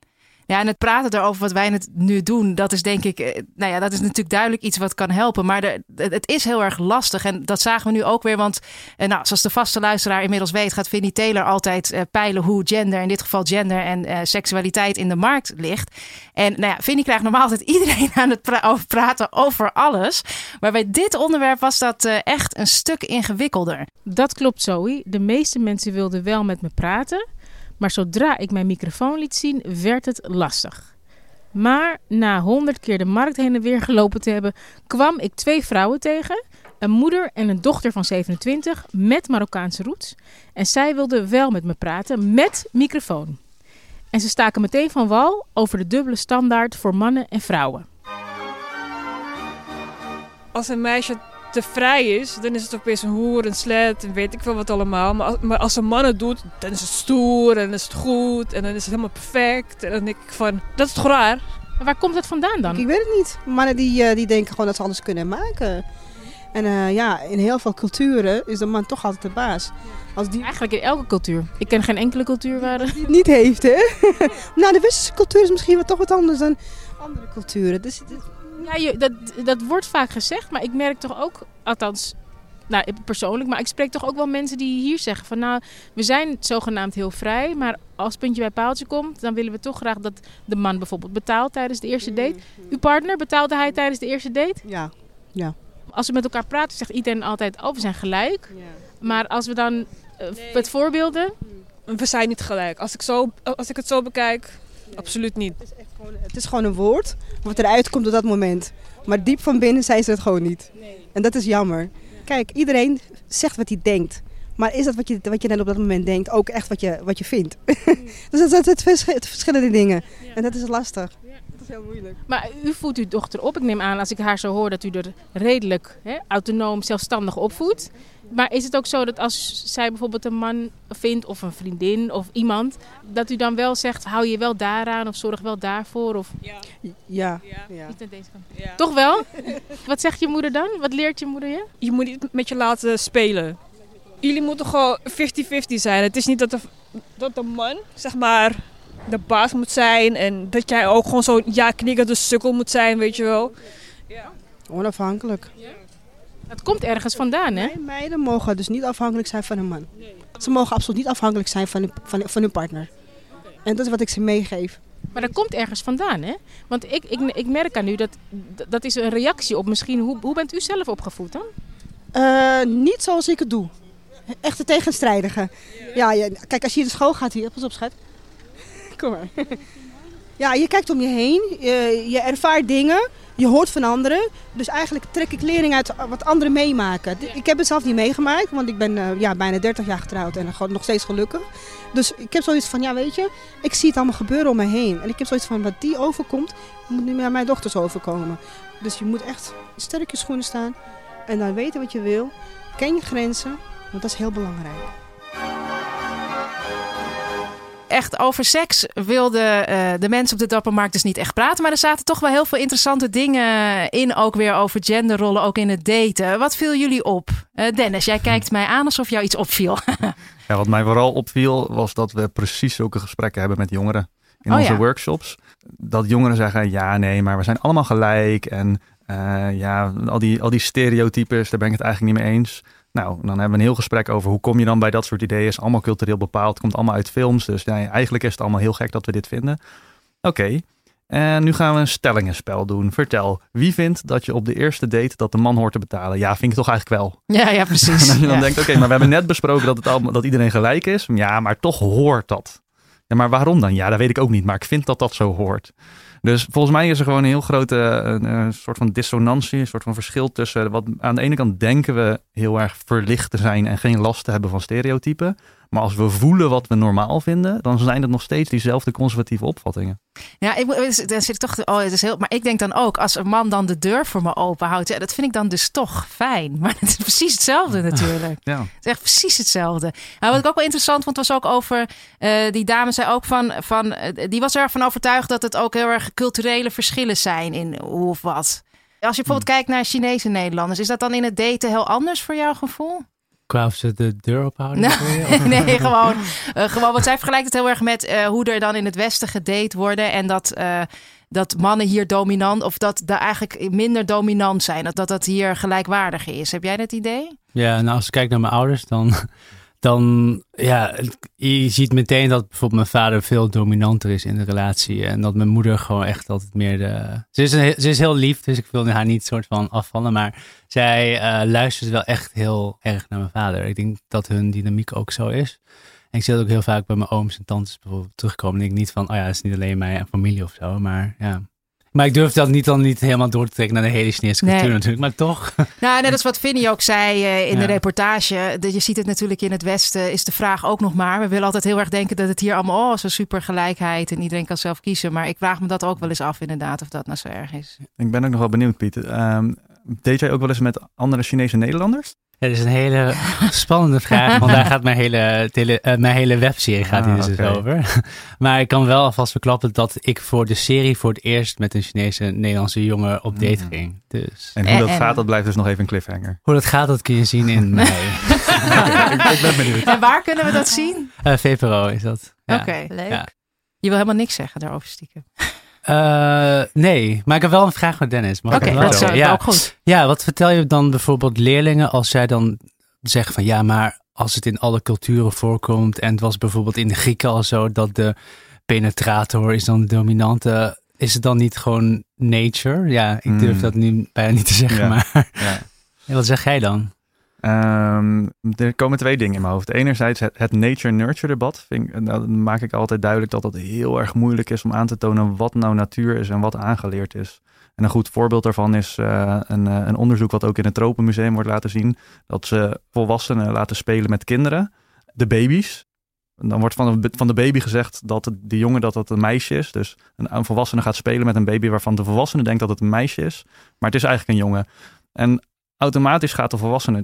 Ja, en het praten erover wat wij het nu doen, dat is denk ik, eh, nou ja, dat is natuurlijk duidelijk iets wat kan helpen. Maar de, het is heel erg lastig en dat zagen we nu ook weer. Want eh, nou, zoals de vaste luisteraar inmiddels weet, gaat Vinnie Taylor altijd eh, peilen hoe gender, in dit geval gender en seksualiteit in de markt ligt. En nou ja, Vinnie krijgt normaal altijd iedereen aan het over praten over alles. Maar bij dit onderwerp was dat echt een stuk ingewikkelder. Dat klopt, Zoe. De meeste mensen wilden wel met me praten. Maar zodra ik mijn microfoon liet zien, werd het lastig. Maar na honderd keer de markt heen en weer gelopen te hebben, kwam ik twee vrouwen tegen. Een moeder en een dochter van 27 met Marokkaanse roots. En zij wilden wel met me praten met microfoon. En ze staken meteen van wal over de dubbele standaard voor mannen en vrouwen. Als een meisje te vrij is, dan is het opeens een hoer, een slet en weet ik veel wat allemaal. Maar als, maar als een man het doet, dan is het stoer en is het goed en dan is het helemaal perfect. En dan denk ik van, dat is toch raar? Maar waar komt dat vandaan dan? Ik weet het niet. Mannen die, eh, die denken gewoon dat ze alles kunnen maken. En eh, ja, in heel veel culturen is de man toch altijd de baas. Als die Eigenlijk in elke cultuur. Ik ken geen enkele cultuur waar... die het niet heeft, hè. nou, de westerse cultuur is misschien wel toch wat anders dan andere culturen. Dus het- Ja, je, dat, dat wordt vaak gezegd, maar ik merk toch ook, althans, nou, persoonlijk, maar ik spreek toch ook wel mensen die hier zeggen van, nou, we zijn zogenaamd heel vrij, maar als puntje bij paaltje komt, dan willen we toch graag dat de man bijvoorbeeld betaalt tijdens de eerste date. Uw partner, betaalde hij tijdens de eerste date? ja. Als we met elkaar praten, zegt iedereen altijd, oh, we zijn gelijk. Maar als we dan eh, met voorbeelden... We zijn niet gelijk. Als ik, zo, als ik het zo bekijk, absoluut niet. Het is echt gewoon, het is gewoon een woord wat eruit komt op dat moment. Maar diep van binnen zijn ze het gewoon niet. En dat is jammer. Kijk, iedereen zegt wat hij denkt. Maar is dat wat je, wat je dan op dat moment denkt ook echt wat je, wat je vindt? dus dat zijn het, verschi- het verschillende dingen. En dat is lastig. Dat is heel moeilijk. Maar u voedt uw dochter op. Ik neem aan, als ik haar zo hoor, dat u er redelijk hè, autonoom, zelfstandig opvoedt. Maar is het ook zo dat als zij bijvoorbeeld een man vindt of een vriendin of iemand, dat u dan wel zegt, hou je wel daaraan of zorg wel daarvoor? Of Ja. iets aan deze kant? Toch wel? Wat zegt je moeder dan? Wat leert je moeder je? Je moet niet met je laten spelen. Jullie moeten gewoon 50-50 zijn. Het is niet dat de, dat de man, zeg maar, de baas moet zijn. En dat jij ook gewoon zo'n ja knikkende sukkel moet zijn, weet je wel. Onafhankelijk. Het komt ergens vandaan, hè? Nee, meiden mogen dus niet afhankelijk zijn van een man. Ze mogen absoluut niet afhankelijk zijn van hun, van, van hun partner. En dat is wat ik ze meegeef. Maar dat komt ergens vandaan, hè? Want ik, ik, ik merk aan u dat dat is een reactie op misschien. Hoe, hoe bent u zelf opgevoed dan? Eh, niet zoals ik het doe. Echt de tegenstrijdige. Ja, ja, kijk, als je naar school gaat hier, pas op schat. Kom maar. Ja, je kijkt om je heen, je, je ervaart dingen, je hoort van anderen. Dus eigenlijk trek ik lering uit wat anderen meemaken. Ik heb het zelf niet meegemaakt, want ik ben eh, ja, bijna 30 jaar getrouwd en nog steeds gelukkig. Dus ik heb zoiets van, ja weet je, ik zie het allemaal gebeuren om me heen. En ik heb zoiets van, wat die overkomt, moet nu meer mijn dochters overkomen. Dus je moet echt sterk je schoenen staan en dan weten wat je wil. Ken je grenzen, want dat is heel belangrijk. Echt over seks wilden eh, de mensen op de Dappermarkt dus niet echt praten. Maar er zaten toch wel heel veel interessante dingen in. Ook weer over genderrollen, ook in het daten. Wat viel jullie op? Eh, Dennis, jij kijkt mij aan alsof jou iets opviel. Ja, wat mij vooral opviel was dat we precies zulke gesprekken hebben met jongeren in Oh onze ja. workshops. Dat jongeren zeggen, ja nee, maar we zijn allemaal gelijk. En eh, ja, al die, al die stereotypes, daar ben ik het eigenlijk niet mee eens. Nou, dan hebben we een heel gesprek over hoe kom je dan bij dat soort ideeën. is allemaal cultureel bepaald, komt allemaal uit films. Dus ja, eigenlijk is het allemaal heel gek dat we dit vinden. Oké, en nu gaan we een stellingenspel doen. Vertel, wie vindt dat je op de eerste date dat de man hoort te betalen? Ja, vind ik toch eigenlijk wel. ja, ja, En precies. als je dan Ja. denkt, oké, maar we hebben net besproken dat, het allemaal, dat iedereen gelijk is. Ja, maar toch hoort dat. Ja, maar waarom dan? Ja, dat weet ik ook niet, maar ik vind dat dat zo hoort. Dus volgens mij is er gewoon een heel grote een, soort van dissonantie, een soort van verschil tussen wat aan de ene kant denken we heel erg verlicht te zijn en geen last te hebben van stereotypen. Maar als we voelen wat we normaal vinden, dan zijn het nog steeds diezelfde conservatieve opvattingen. Ja, ik, dan zit ik toch. Oh, het is heel. Maar ik denk dan ook, als een man dan de deur voor me open houdt, ja, dat vind ik dan dus toch fijn. Maar het is precies hetzelfde natuurlijk. Ja. Het is echt precies hetzelfde. Nou, wat ik ook wel interessant vond, was ook over. eh, die dame zei ook van. van eh, die was er erg van overtuigd dat het ook heel erg culturele verschillen zijn in hoe of wat. Als je bijvoorbeeld kijkt naar Chinese Nederlanders, is dat dan in het daten heel anders voor jouw gevoel? Qua of ze de deur ophouden? Nou, nee, gewoon, eh, gewoon. Want zij vergelijkt het heel erg met eh, hoe er dan in het Westen gedate worden. En dat, eh, dat mannen hier dominant, of dat daar eigenlijk minder dominant zijn. Dat, dat dat hier gelijkwaardig is. Heb jij dat idee? Ja, nou als ik kijk naar mijn ouders, dan, dan ja, het- je ziet meteen dat bijvoorbeeld mijn vader veel dominanter is in de relatie. En dat mijn moeder gewoon echt altijd meer de... Ze is, ze is heel lief, dus ik wil haar niet soort van afvallen. Maar zij eh, luistert wel echt heel erg naar mijn vader. Ik denk dat hun dynamiek ook zo is. En ik zie dat ook heel vaak bij mijn ooms en tantes bijvoorbeeld terugkomen. En ik niet van, oh ja, dat is niet alleen mijn familie of zo, maar ja... Maar ik durf dat niet dan niet helemaal door te trekken naar de hele Chinese Nee. cultuur natuurlijk. Maar toch, Nou, net als wat Vinnie ook zei eh, in de reportage. Dat je ziet het natuurlijk in het Westen, is de vraag ook nog maar. We willen altijd heel erg denken dat het hier allemaal, oh, zo super gelijkheid. En iedereen kan zelf kiezen. Maar ik vraag me dat ook wel eens af, inderdaad, of dat nou zo erg is. Ik ben ook nog wel benieuwd, Pieter. Ehm deed jij ook wel eens met andere Chinese Nederlanders? Dat is een hele spannende vraag, want daar gaat mijn hele, tele, eh, mijn hele webserie gaat Ah, dus over. Maar ik kan wel alvast verklappen dat ik voor de serie voor het eerst met een Chinese Nederlandse jongen op date Mm. ging. Dus En hoe dat en- gaat, dat blijft dus nog even een cliffhanger. hoe dat gaat, dat kun je zien in mei. ik, ik ben benieuwd. En waar kunnen we dat zien? Eh, VPRO is dat. Ja. Oké. Leuk. Ja. Je wil helemaal niks zeggen daarover stiekem. Eh, nee, maar ik heb wel een vraag voor Dennis. Oké, dat is ja. ook goed. Ja, wat vertel je dan bijvoorbeeld leerlingen als zij dan zeggen van ja, maar als het in alle culturen voorkomt en het was bijvoorbeeld in de Grieken al zo dat de penetrator is dan de dominante, is het dan niet gewoon nature? Ja, ik durf Hmm. dat nu bijna niet te zeggen, Ja. maar Ja. Ja, wat zeg jij dan? Ehm, er komen twee dingen in mijn hoofd. Enerzijds het, nature-nurture debat. Vind nou, dan maak ik altijd duidelijk dat het heel erg moeilijk is om aan te tonen wat nou natuur is en wat aangeleerd is. En een goed voorbeeld daarvan is eh, een, eh, een onderzoek wat ook in het Tropenmuseum wordt laten zien. Dat ze volwassenen laten spelen met kinderen, de baby's. En Dan wordt van de, van de baby gezegd dat die jongen dat dat een meisje is. Dus een, een volwassene gaat spelen met een baby waarvan de volwassene denkt dat het een meisje is. Maar het is eigenlijk een jongen. En automatisch gaat de volwassene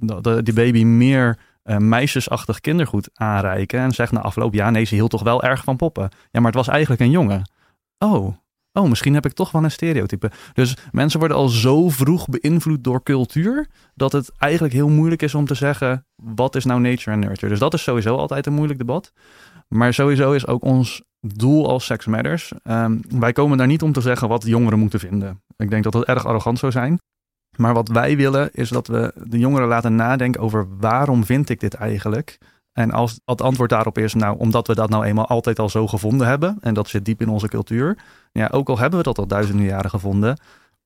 dat, die baby meer uh, meisjesachtig kindergoed aanreiken. En zegt na afloop, ja nee, ze hield toch wel erg van poppen. Ja, maar het was eigenlijk een jongen. Oh, oh, misschien heb ik toch wel een stereotype. Dus mensen worden al zo vroeg beïnvloed door cultuur, dat het eigenlijk heel moeilijk is om te zeggen, wat is nou nature en nurture? Dus dat is sowieso altijd een moeilijk debat. Maar sowieso is ook ons doel als Sex Matters. Ehm, wij komen daar niet om te zeggen wat jongeren moeten vinden. Ik denk dat dat erg arrogant zou zijn. Maar wat wij willen is dat we de jongeren laten nadenken over waarom vind ik dit eigenlijk? En als het antwoord daarop is, nou, omdat we dat nou eenmaal altijd al zo gevonden hebben, en dat zit diep in onze cultuur, ja, ook al hebben we dat al duizenden jaren gevonden,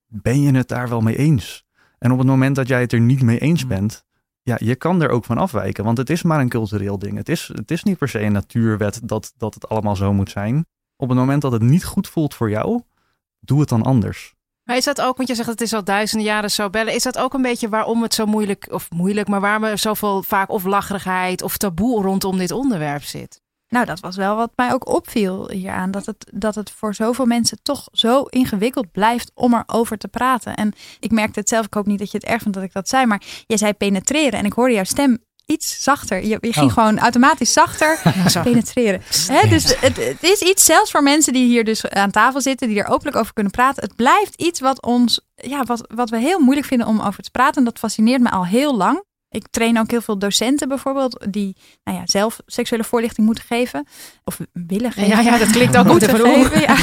ben je het daar wel mee eens? En op het moment dat jij het er niet mee eens mm. bent, ja, je kan er ook van afwijken, want het is maar een cultureel ding. Het is, het is niet per se een natuurwet dat, dat het allemaal zo moet zijn. Op het moment dat het niet goed voelt voor jou, doe het dan anders. Maar is dat ook, want je zegt het is al duizenden jaren zo bellen. Is dat ook een beetje waarom het zo moeilijk, of moeilijk, maar waarom er zoveel vaak of lacherigheid of taboe rondom dit onderwerp zit? Nou, dat was wel wat mij ook opviel hieraan. Dat het, dat het voor zoveel mensen toch zo ingewikkeld blijft om erover te praten. En ik merkte het zelf, ik hoop niet dat je het erg vindt dat ik dat zei, maar jij zei penetreren en ik hoorde jouw stem iets zachter. Je, je ging oh. gewoon automatisch zachter penetreren. Hè? Dus het, het, is iets, zelfs voor mensen die hier dus aan tafel zitten, die er openlijk over kunnen praten. Het blijft iets wat ons, ja, wat, wat we heel moeilijk vinden om over te praten. En dat fascineert me al heel lang. Ik train ook heel veel docenten bijvoorbeeld, die nou ja, zelf seksuele voorlichting moeten geven. Of willen geven. Ja, ja dat klinkt ook moeten geven. Ja.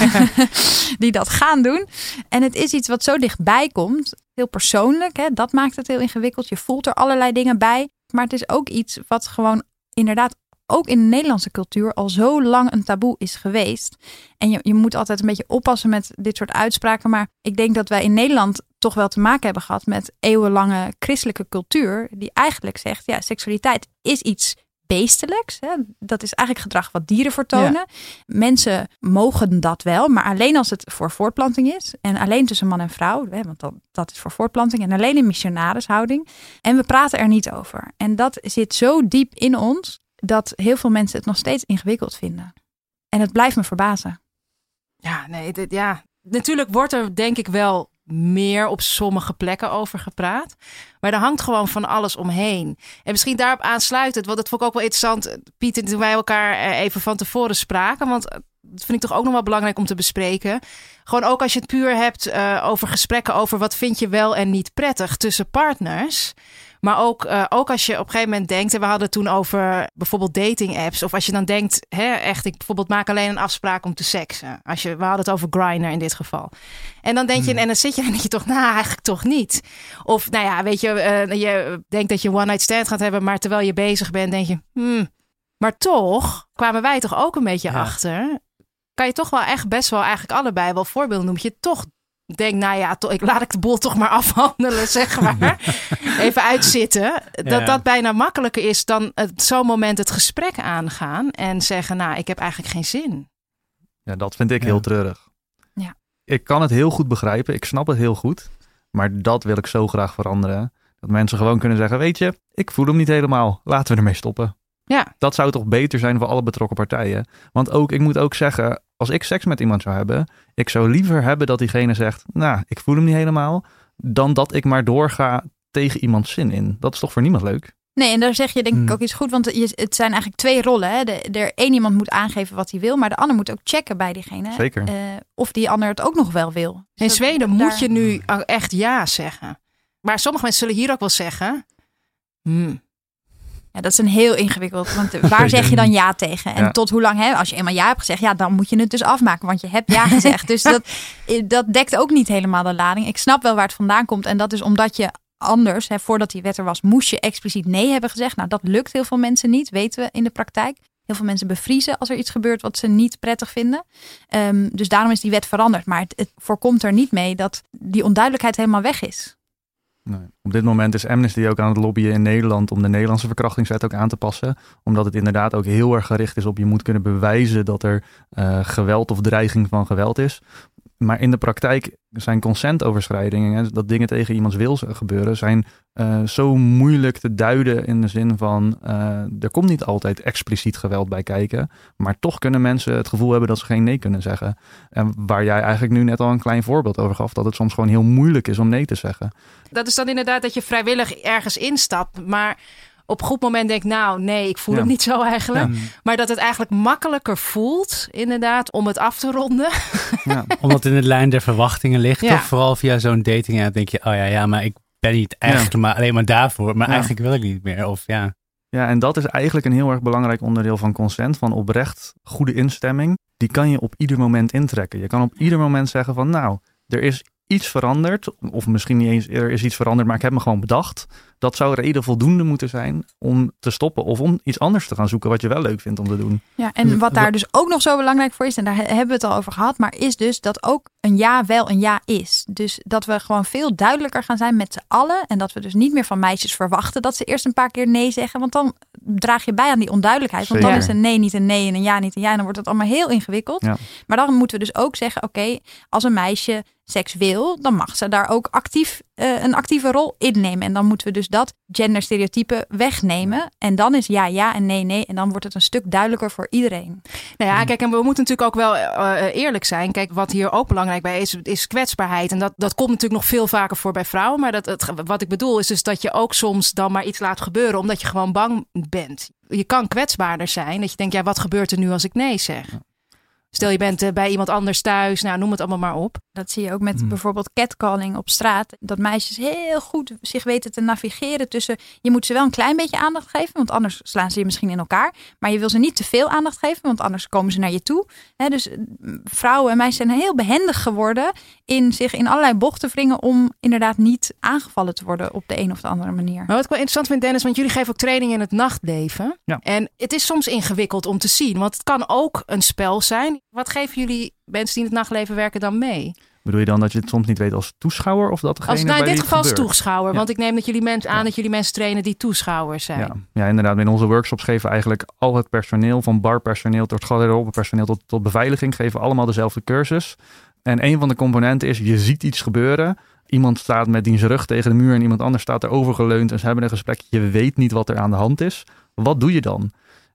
die dat gaan doen. En het is iets wat zo dichtbij komt. Heel persoonlijk, hè? dat maakt het heel ingewikkeld. Je voelt er allerlei dingen bij. Maar het is ook iets wat gewoon inderdaad ook in de Nederlandse cultuur al zo lang een taboe is geweest. En je, je moet altijd een beetje oppassen met dit soort uitspraken. Maar ik denk dat wij in Nederland toch wel te maken hebben gehad met eeuwenlange christelijke cultuur. Die eigenlijk zegt, ja, seksualiteit is iets beestelijks. Hè? Dat is eigenlijk gedrag wat dieren vertonen. Mensen mogen dat wel, maar alleen als het voor voortplanting is. En alleen tussen man en vrouw, hè? want dat, dat is voor voortplanting. En alleen in missionarishouding. En we praten er niet over. En dat zit zo diep in ons dat heel veel mensen het nog steeds ingewikkeld vinden. En het blijft me verbazen. Ja, nee, dit, ja. Natuurlijk wordt er denk ik wel meer op sommige plekken over gepraat. Maar er hangt gewoon van alles omheen. En misschien daarop aansluitend, want dat vond ik ook wel interessant, Pieter, toen wij elkaar eh, even van tevoren spraken. Want dat vind ik toch ook nog wel belangrijk om te bespreken. Gewoon ook als je het puur hebt over gesprekken over wat vind je wel en niet prettig tussen partners. Maar ook, uh, ook als je op een gegeven moment denkt, en we hadden het toen over bijvoorbeeld dating apps. Of als je dan denkt, hè, echt, ik bijvoorbeeld maak alleen een afspraak om te seksen. Als je, we hadden het over Grindr in dit geval. En dan denk je, hmm. en dan zit je en denk je toch, nou, eigenlijk toch niet. Of nou ja, weet je, uh, je denkt dat je one night stand gaat hebben, maar terwijl je bezig bent, denk je, hmm. Maar toch kwamen wij toch ook een beetje achter. Kan je toch wel echt best wel eigenlijk allebei wel voorbeelden noemen. Je toch denk, nou ja, to, ik laat ik de bol toch maar afhandelen, zeg maar. Even uitzitten. Dat dat bijna makkelijker is dan zo'n moment het gesprek aangaan en zeggen, nou, ik heb eigenlijk geen zin. Ja, dat vind ik heel treurig. Ja. Ik kan het heel goed begrijpen, ik snap het heel goed, maar dat wil ik zo graag veranderen. Dat mensen gewoon kunnen zeggen, weet je, ik voel hem niet helemaal, laten we ermee stoppen. Ja. Dat zou toch beter zijn voor alle betrokken partijen. Want ook, ik moet ook zeggen, als ik seks met iemand zou hebben, ik zou liever hebben dat diegene zegt, nou, ik voel hem niet helemaal, dan dat ik maar doorga tegen iemands zin in. Dat is toch voor niemand leuk? Nee, en daar zeg je denk ik hmm. ook iets goed, want het zijn eigenlijk twee rollen. Hè? De, er één iemand moet aangeven wat hij wil, maar de ander moet ook checken bij diegene. Zeker. Uh, of die ander het ook nog wel wil. in Zweden moet je nu echt ja zeggen. Maar sommige mensen zullen hier ook wel zeggen, hmm, ja, dat is een heel ingewikkeld. Want waar zeg je dan ja tegen? En tot hoe lang, hè? Als je eenmaal ja hebt gezegd, ja, dan moet je het dus afmaken. Want je hebt ja gezegd. dus dat, dat dekt ook niet helemaal de lading. Ik snap wel waar het vandaan komt. En dat is omdat je anders, hè, voordat die wet er was, moest je expliciet nee hebben gezegd. Nou, dat lukt heel veel mensen niet, weten we in de praktijk. Heel veel mensen bevriezen als er iets gebeurt wat ze niet prettig vinden. Um, dus daarom is die wet veranderd. Maar het, het voorkomt er niet mee dat die onduidelijkheid helemaal weg is. Op dit moment is Amnesty ook aan het lobbyen in Nederland om de Nederlandse verkrachtingswet ook aan te passen. Omdat het inderdaad ook heel erg gericht is op je moet kunnen bewijzen dat er uh, geweld of dreiging van geweld is. Maar in de praktijk zijn consentoverschrijdingen, dat dingen tegen iemands wil gebeuren, zijn eh, zo moeilijk te duiden in de zin van eh, er komt niet altijd expliciet geweld bij kijken, maar toch kunnen mensen het gevoel hebben dat ze geen nee kunnen zeggen. En waar jij eigenlijk nu net al een klein voorbeeld over gaf, dat het soms gewoon heel moeilijk is om nee te zeggen. Dat is dan inderdaad dat je vrijwillig ergens instapt, maar op goed moment denk nou nee, ik voel Ja. het niet zo eigenlijk. Ja. Maar dat het eigenlijk makkelijker voelt, inderdaad, om het af te ronden. Ja. Omdat in de lijn der verwachtingen ligt. Ja. Toch vooral via zo'n dating app denk je, oh ja, ja, maar ik ben niet echt maar alleen maar daarvoor. Maar Ja. eigenlijk wil ik niet meer. Of ja. Ja, en dat is eigenlijk een heel erg belangrijk onderdeel van consent, van oprecht goede instemming. Die kan je op ieder moment intrekken. Je kan op ieder moment zeggen van nou, er is iets veranderd, of misschien niet eens er is iets veranderd, maar ik heb me gewoon bedacht. Dat zou reden voldoende moeten zijn om te stoppen of om iets anders te gaan zoeken wat je wel leuk vindt om te doen. Ja, en wat daar dus ook nog zo belangrijk voor is, en daar he- hebben we het al over gehad, maar is dus dat ook een ja wel een ja is. Dus dat we gewoon veel duidelijker gaan zijn met z'n allen. En dat we dus niet meer van meisjes verwachten dat ze eerst een paar keer nee zeggen. Want dan draag je bij aan die onduidelijkheid. Want dan is een nee niet een nee en een ja niet een ja. En dan wordt het allemaal heel ingewikkeld. Ja. Maar dan moeten we dus ook zeggen, oké, als een meisje seks wil, dan mag ze daar ook actief, eh, een actieve rol innemen. En dan moeten we dus dat genderstereotype wegnemen. En dan is ja ja en nee nee. En dan wordt het een stuk duidelijker voor iedereen. Nou ja, kijk, en we moeten natuurlijk ook wel eh, eerlijk zijn. Kijk, wat hier ook belangrijk bij is, is kwetsbaarheid. En dat, dat komt natuurlijk nog veel vaker voor bij vrouwen. Maar dat, het, wat ik bedoel is dus dat je ook soms dan maar iets laat gebeuren, omdat je gewoon bang bent. Je kan kwetsbaarder zijn. Dat je denkt, ja, wat gebeurt er nu als ik nee zeg? Stel je bent eh, bij iemand anders thuis, nou noem het allemaal maar op. Dat zie je ook met Hmm. bijvoorbeeld catcalling op straat. Dat meisjes heel goed zich weten te navigeren tussen... Je moet ze wel een klein beetje aandacht geven, want anders slaan ze je misschien in elkaar. Maar je wil ze niet te veel aandacht geven, want anders komen ze naar je toe. Hè, dus vrouwen en meisjes zijn heel behendig geworden in zich in allerlei bochten wringen... om inderdaad niet aangevallen te worden op de een of de andere manier. Maar wat ik wel interessant vind, Dennis, want jullie geven ook training in het nachtleven. Ja. En het is soms ingewikkeld om te zien, want het kan ook een spel zijn. Wat geven jullie mensen die in het nachtleven werken dan mee? Bedoel je dan dat je het soms niet weet als toeschouwer of dat degene Als, nou, in dit geval als toeschouwer, Ja. want ik neem dat jullie mensen aan Ja. dat jullie mensen trainen die toeschouwers zijn. Ja, ja, inderdaad. In onze workshops geven we eigenlijk al het personeel, van barpersoneel tot garderobepersoneel tot, tot beveiliging, geven allemaal dezelfde cursus. En een van de componenten is, je ziet iets gebeuren. Iemand staat met diens rug tegen de muur en iemand anders staat erover geleund en ze hebben een gesprek. Je weet niet wat er aan de hand is. Wat doe je dan?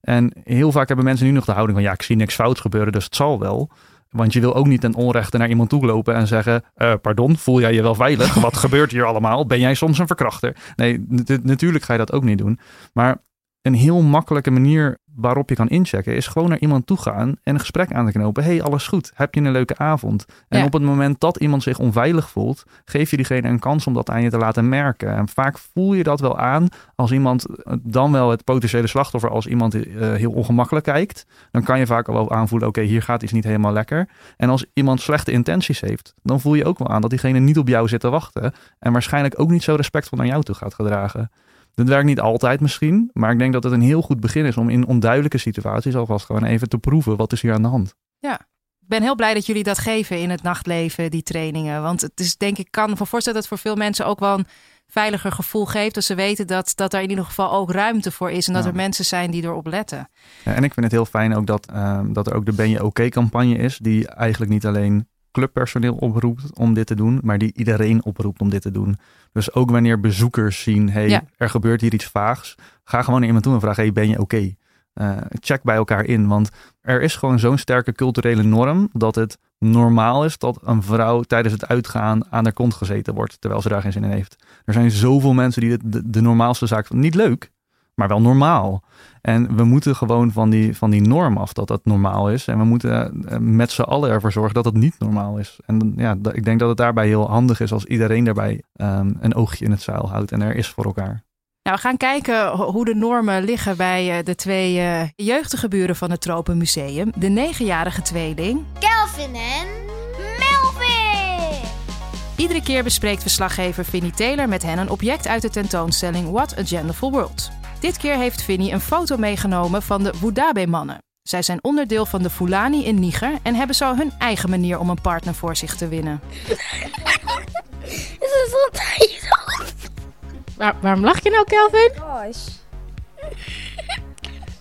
En heel vaak hebben mensen nu nog de houding van, ja, ik zie niks fout gebeuren, dus het zal wel. Want je wil ook niet ten onrechte naar iemand toe lopen en zeggen: eh, Pardon, voel jij je wel veilig? Wat gebeurt hier allemaal? Ben jij soms een verkrachter? Nee, nat- natuurlijk ga je dat ook niet doen. Maar een heel makkelijke manier waarop je kan inchecken is gewoon naar iemand toe gaan en een gesprek aan te knopen. hey, alles goed? Heb je een leuke avond? En Ja. op het moment dat iemand zich onveilig voelt, geef je diegene een kans om dat aan je te laten merken. En vaak voel je dat wel aan als iemand eh, dan wel het potentiële slachtoffer, als iemand eh, heel ongemakkelijk kijkt, dan kan je vaak al wel aanvoelen, oké, hier gaat iets niet helemaal lekker. En als iemand slechte intenties heeft, dan voel je ook wel aan dat diegene niet op jou zit te wachten en waarschijnlijk ook niet zo respectvol naar jou toe gaat gedragen. Dat werkt niet altijd misschien, maar ik denk dat het een heel goed begin is om in onduidelijke situaties alvast gewoon even te proeven wat is hier aan de hand. Ik ben heel blij dat jullie dat geven in het nachtleven, die trainingen. Want het is denk ik, kan me voorstellen dat het voor veel mensen ook wel een veiliger gevoel geeft. Dat ze weten dat, dat er in ieder geval ook ruimte voor is. En dat Ja. er mensen zijn die erop letten. Ja, en ik vind het heel fijn ook dat, ehm, dat er ook de Ben je oké campagne is, die eigenlijk niet alleen clubpersoneel oproept om dit te doen, maar die iedereen oproept om dit te doen. Dus ook wanneer bezoekers zien, hey, Ja. er gebeurt hier iets vaags, ga gewoon naar iemand toe en vraag, hey, ben je oké? Eh, check bij elkaar in, want er is gewoon zo'n sterke culturele norm dat het normaal is dat een vrouw tijdens het uitgaan aan haar kont gezeten wordt, terwijl ze daar geen zin in heeft. Er zijn zoveel mensen die dit de, de normaalste zaak niet leuk, maar wel normaal. En we moeten gewoon van die, van die norm af dat dat normaal is. En we moeten eh, met z'n allen ervoor zorgen dat het niet normaal is. En ja, ik denk dat het daarbij heel handig is als iedereen daarbij ehm, een oogje in het zeil houdt en er is voor elkaar. Nou, we gaan kijken ho- hoe de normen liggen bij eh, de twee eh, jeugdige buren van het Tropenmuseum. De negenjarige tweeling. Kelvin en Melvin! Iedere keer bespreekt verslaggever Vinnie Taylor met hen een object uit de tentoonstelling What a Genderful World. Dit keer heeft Vinnie een foto meegenomen van de Wudabe-mannen. Zij zijn onderdeel van de Fulani in Niger en hebben zo hun eigen manier om een partner voor zich te winnen. Is het zo Waar- waarom lach je nou, Kelvin?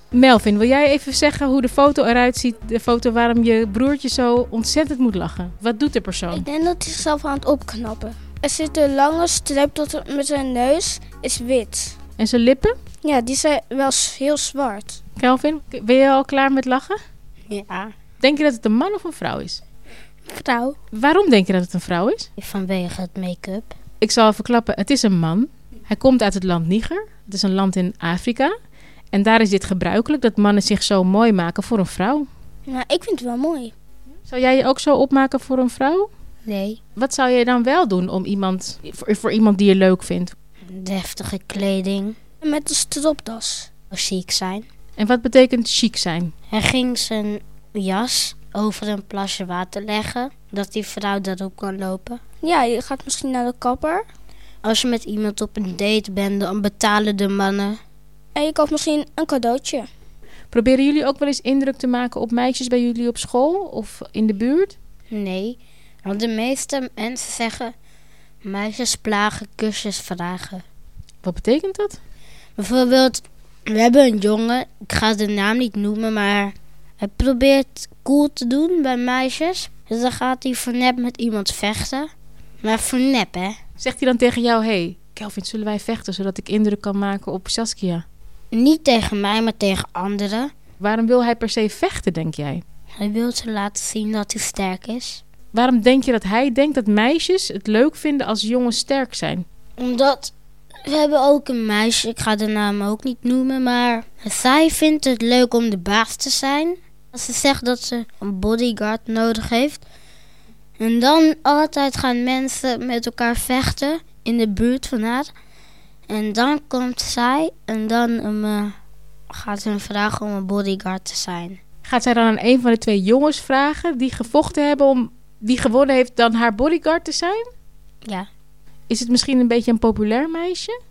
Melvin, wil jij even zeggen hoe de foto eruit ziet? De foto waarom je broertje zo ontzettend moet lachen. Wat doet de persoon? Ik denk dat hij zichzelf aan het opknappen. Er zit een lange streep tot met zijn neus, is wit. En zijn lippen? Ja, die zijn wel heel zwart. Kelvin, ben je al klaar met lachen? Ja. Denk je dat het een man of een vrouw is? Vrouw. Waarom denk je dat het een vrouw is? Vanwege het make-up. Ik zal even klappen. Het is een man. Hij komt uit het land Niger. Het is een land in Afrika. En daar is dit gebruikelijk dat mannen zich zo mooi maken voor een vrouw. Nou, ik vind het wel mooi. Zou jij je ook zo opmaken voor een vrouw? Nee. Wat zou je dan wel doen om iemand, voor, voor iemand die je leuk vindt? Deftige kleding. En met een stropdas. Chic zijn. En wat betekent chic zijn? Hij ging zijn jas over een plasje water leggen. Dat die vrouw daarop kan lopen. Ja, je gaat misschien naar de kapper. Als je met iemand op een date bent, dan betalen de mannen. En je koopt misschien een cadeautje. Proberen jullie ook wel eens indruk te maken op meisjes bij jullie op school of in de buurt? Nee, want de meeste mensen zeggen... Meisjes plagen, kusjes vragen. Wat betekent dat? Bijvoorbeeld, we hebben een jongen, ik ga de naam niet noemen, maar hij probeert cool te doen bij meisjes. Dus dan gaat hij voor nep met iemand vechten. Maar voor nep, hè? Zegt hij dan tegen jou, hey, Kelvin, zullen wij vechten zodat ik indruk kan maken op Saskia? Niet tegen mij, maar tegen anderen. Waarom wil hij per se vechten, denk jij? Hij wil ze laten zien dat hij sterk is. Waarom denk je dat hij denkt dat meisjes het leuk vinden als jongens sterk zijn? Omdat we hebben ook een meisje, ik ga de naam ook niet noemen, maar zij vindt het leuk om de baas te zijn. Als ze zegt dat ze een bodyguard nodig heeft. En dan altijd gaan mensen met elkaar vechten in de buurt van haar. En dan komt zij en dan um, eh, gaat ze hem vragen om een bodyguard te zijn. Gaat zij dan aan een van de twee jongens vragen die gevochten hebben om die gewonnen heeft dan haar bodyguard te zijn? Ja. Is het misschien een beetje een populair meisje?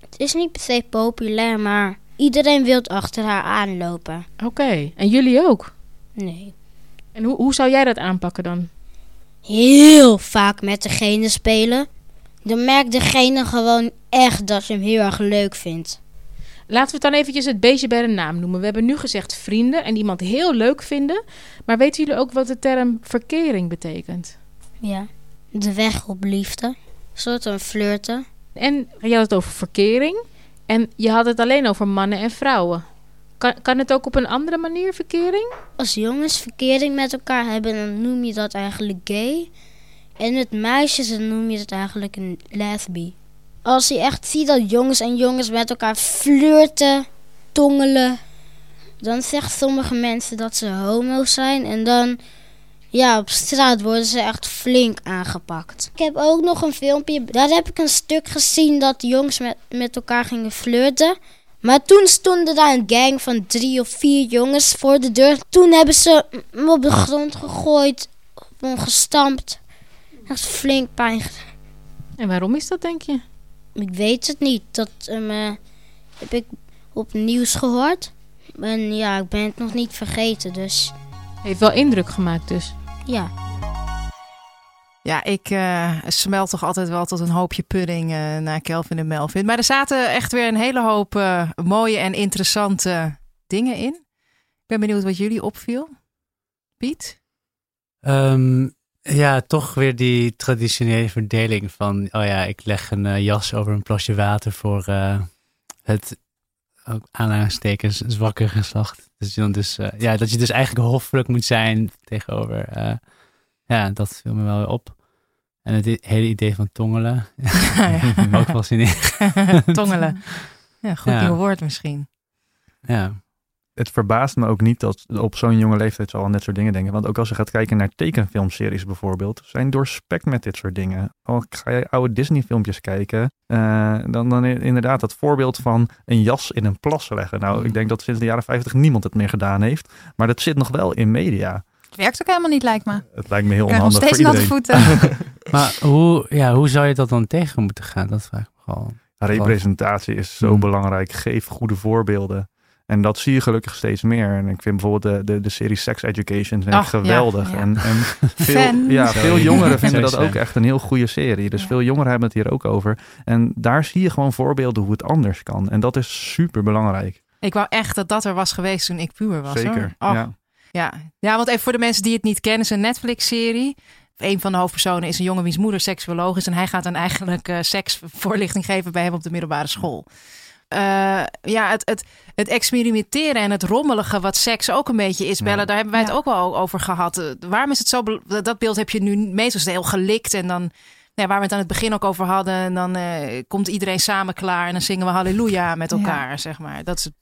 Het is niet per se populair, maar iedereen wil achter haar aanlopen. Oké, en jullie ook? Nee. En hoe, hoe zou jij dat aanpakken dan? Heel vaak met degene spelen. Dan merkt degene gewoon echt dat je hem heel erg leuk vindt. Laten we het dan eventjes het beestje bij de naam noemen. We hebben nu gezegd vrienden en iemand heel leuk vinden. Maar weten jullie ook wat de term verkering betekent? Ja. De weg op liefde. Een soort van flirten. En je had het over verkering. En je had het alleen over mannen en vrouwen. Kan, kan het ook op een andere manier verkering? Als jongens verkering met elkaar hebben, dan noem je dat eigenlijk gay. En met meisjes, dan noem je dat eigenlijk een lesbi. Als je echt ziet dat jongens en jongens met elkaar flirten, tongelen, dan zeggen sommige mensen dat ze homo's zijn. En dan, ja, op straat worden ze echt flink aangepakt. Ik heb ook nog een filmpje, daar heb ik een stuk gezien dat jongens met, met elkaar gingen flirten. Maar toen stonden daar een gang van drie of vier jongens voor de deur. Toen hebben ze hem op de grond gegooid, hem gestampt. Echt flink pijn. En waarom is dat, denk je? Ik weet het niet. Dat um, uh, heb ik op nieuws gehoord. En ja, ik ben het nog niet vergeten, dus Heeft wel indruk gemaakt dus. ja. Ja, ik eh, smelt toch altijd wel tot een hoopje pudding eh, naar Kelvin en Melvin. Maar er zaten echt weer een hele hoop eh, mooie en interessante dingen in. Ik ben benieuwd wat jullie opviel. Piet? Ehm, ja, toch weer die traditionele verdeling van, oh ja, ik leg een eh, jas over een plasje water voor eh, het ook aanhalingstekens zwakke geslacht. Dus, je dan dus, eh, ja, dat je dus eigenlijk hoffelijk moet zijn tegenover. ja, dat viel me wel weer op. En het hele idee van tongelen. ook wel zin in. Tongelen. Ja, goed Ja. nieuw woord misschien. Ja. Het verbaast me ook niet dat op zo'n jonge leeftijd ze al aan dit soort dingen denken. Want ook als je gaat kijken naar tekenfilmseries bijvoorbeeld, zijn doorspekt met dit soort dingen. Al ga je oude Disney filmpjes kijken, eh, dan, dan inderdaad dat voorbeeld van een jas in een plas leggen. Nou, ik denk dat sinds de jaren 50 niemand het meer gedaan heeft. Maar dat zit nog wel in media. Het werkt ook helemaal niet, lijkt me. Het lijkt me heel onhandig voor steeds natte iedereen. voeten. Maar hoe, ja, hoe zou je dat dan tegen moeten gaan? Dat vraag ik me gewoon. Representatie is zo Hmm. belangrijk. Geef goede voorbeelden. En dat zie je gelukkig steeds meer. En ik vind bijvoorbeeld de, de, de serie Sex Education vind ik geweldig. ja. En, en veel, ja, veel jongeren vinden dat ook echt een heel goede serie. Dus Ja. veel jongeren hebben het hier ook over. En daar zie je gewoon voorbeelden hoe het anders kan. En dat is super belangrijk. Ik wou echt dat dat er was geweest toen ik puber was. Zeker, Hoor. Oh, ja. ja. Ja, want even voor de mensen die het niet kennen, is een Netflix-serie. Een van de hoofdpersonen is een jongen wiens moeder seksuoloog is. En hij gaat dan eigenlijk eh, seksvoorlichting geven bij hem op de middelbare school. Eh, ja, het, het, het experimenteren en het rommelige wat seks ook een beetje is, Bella, daar hebben wij het ook wel over gehad. Eh, waarom is het zo, dat beeld heb je nu meestal heel gelikt en dan, ja, waar we het aan het begin ook over hadden, en dan eh, komt iedereen samen klaar en dan zingen we halleluja met elkaar, zeg maar. Dat is het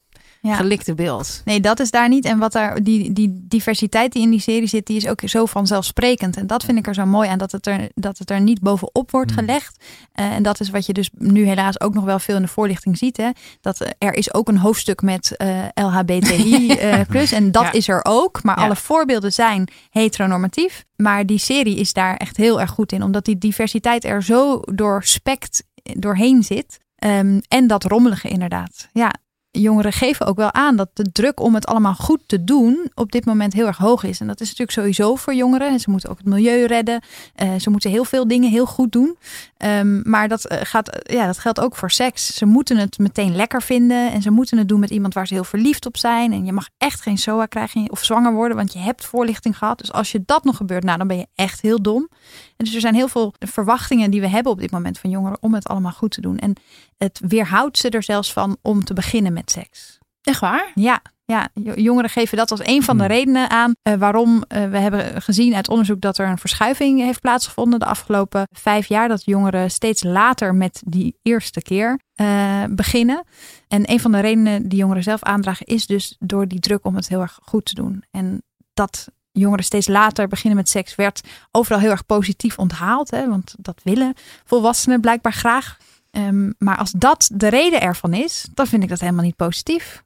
Ja. gelikte beeld. Nee, dat is daar niet. En wat daar, die, die diversiteit die in die serie zit, die is ook zo vanzelfsprekend. En dat vind ik er zo mooi aan, dat het er, dat het er niet bovenop wordt gelegd. Eh, en dat is wat je dus nu helaas ook nog wel veel in de voorlichting ziet. Hè? Dat eh, er is ook een hoofdstuk met eh, LHBTI plus. En dat Ja. is er ook. Maar Ja. alle voorbeelden zijn heteronormatief. Maar die serie is daar echt heel erg goed in. Omdat die diversiteit er zo doorspekt doorheen zit. Ehm, en dat rommelige inderdaad. Ja, jongeren geven ook wel aan dat de druk om het allemaal goed te doen op dit moment heel erg hoog is. En dat is natuurlijk sowieso voor jongeren. Ze moeten ook het milieu redden. Eh, ze moeten heel veel dingen heel goed doen. Ehm, maar dat, eh, gaat, eh, ja, dat geldt ook voor seks. Ze moeten het meteen lekker vinden. En ze moeten het doen met iemand waar ze heel verliefd op zijn. En je mag echt geen SOA krijgen of zwanger worden, want je hebt voorlichting gehad. Dus als je dat nog gebeurt, nou, dan ben je echt heel dom. En dus er zijn heel veel verwachtingen die we hebben op dit moment van jongeren om het allemaal goed te doen. En het weerhoudt ze er zelfs van om te beginnen met seks. Echt waar? Ja, ja, jo- jongeren geven dat als een van de redenen aan eh, waarom eh, we hebben gezien uit onderzoek dat er een verschuiving heeft plaatsgevonden de afgelopen vijf jaar. Dat jongeren steeds later met die eerste keer eh, beginnen. En een van de redenen die jongeren zelf aandragen is dus door die druk om het heel erg goed te doen. En dat jongeren steeds later beginnen met seks werd overal heel erg positief onthaald. Hè, want dat willen volwassenen blijkbaar graag. Ehm, maar als dat de reden ervan is, dan vind ik dat helemaal niet positief.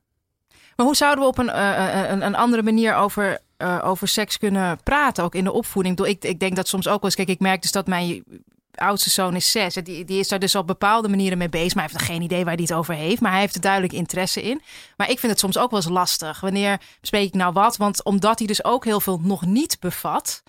Maar hoe zouden we op een, eh, een, een andere manier over, eh, over seks kunnen praten, ook in de opvoeding? Ik, ik denk dat soms ook wel eens, kijk, ik merk dus dat mijn oudste zoon is zes. Die, die is daar dus op bepaalde manieren mee bezig, maar hij heeft nog geen idee waar hij het over heeft. Maar hij heeft er duidelijk interesse in. Maar ik vind het soms ook wel eens lastig. Wanneer bespreek ik nou wat? Want omdat hij dus ook heel veel nog niet bevat,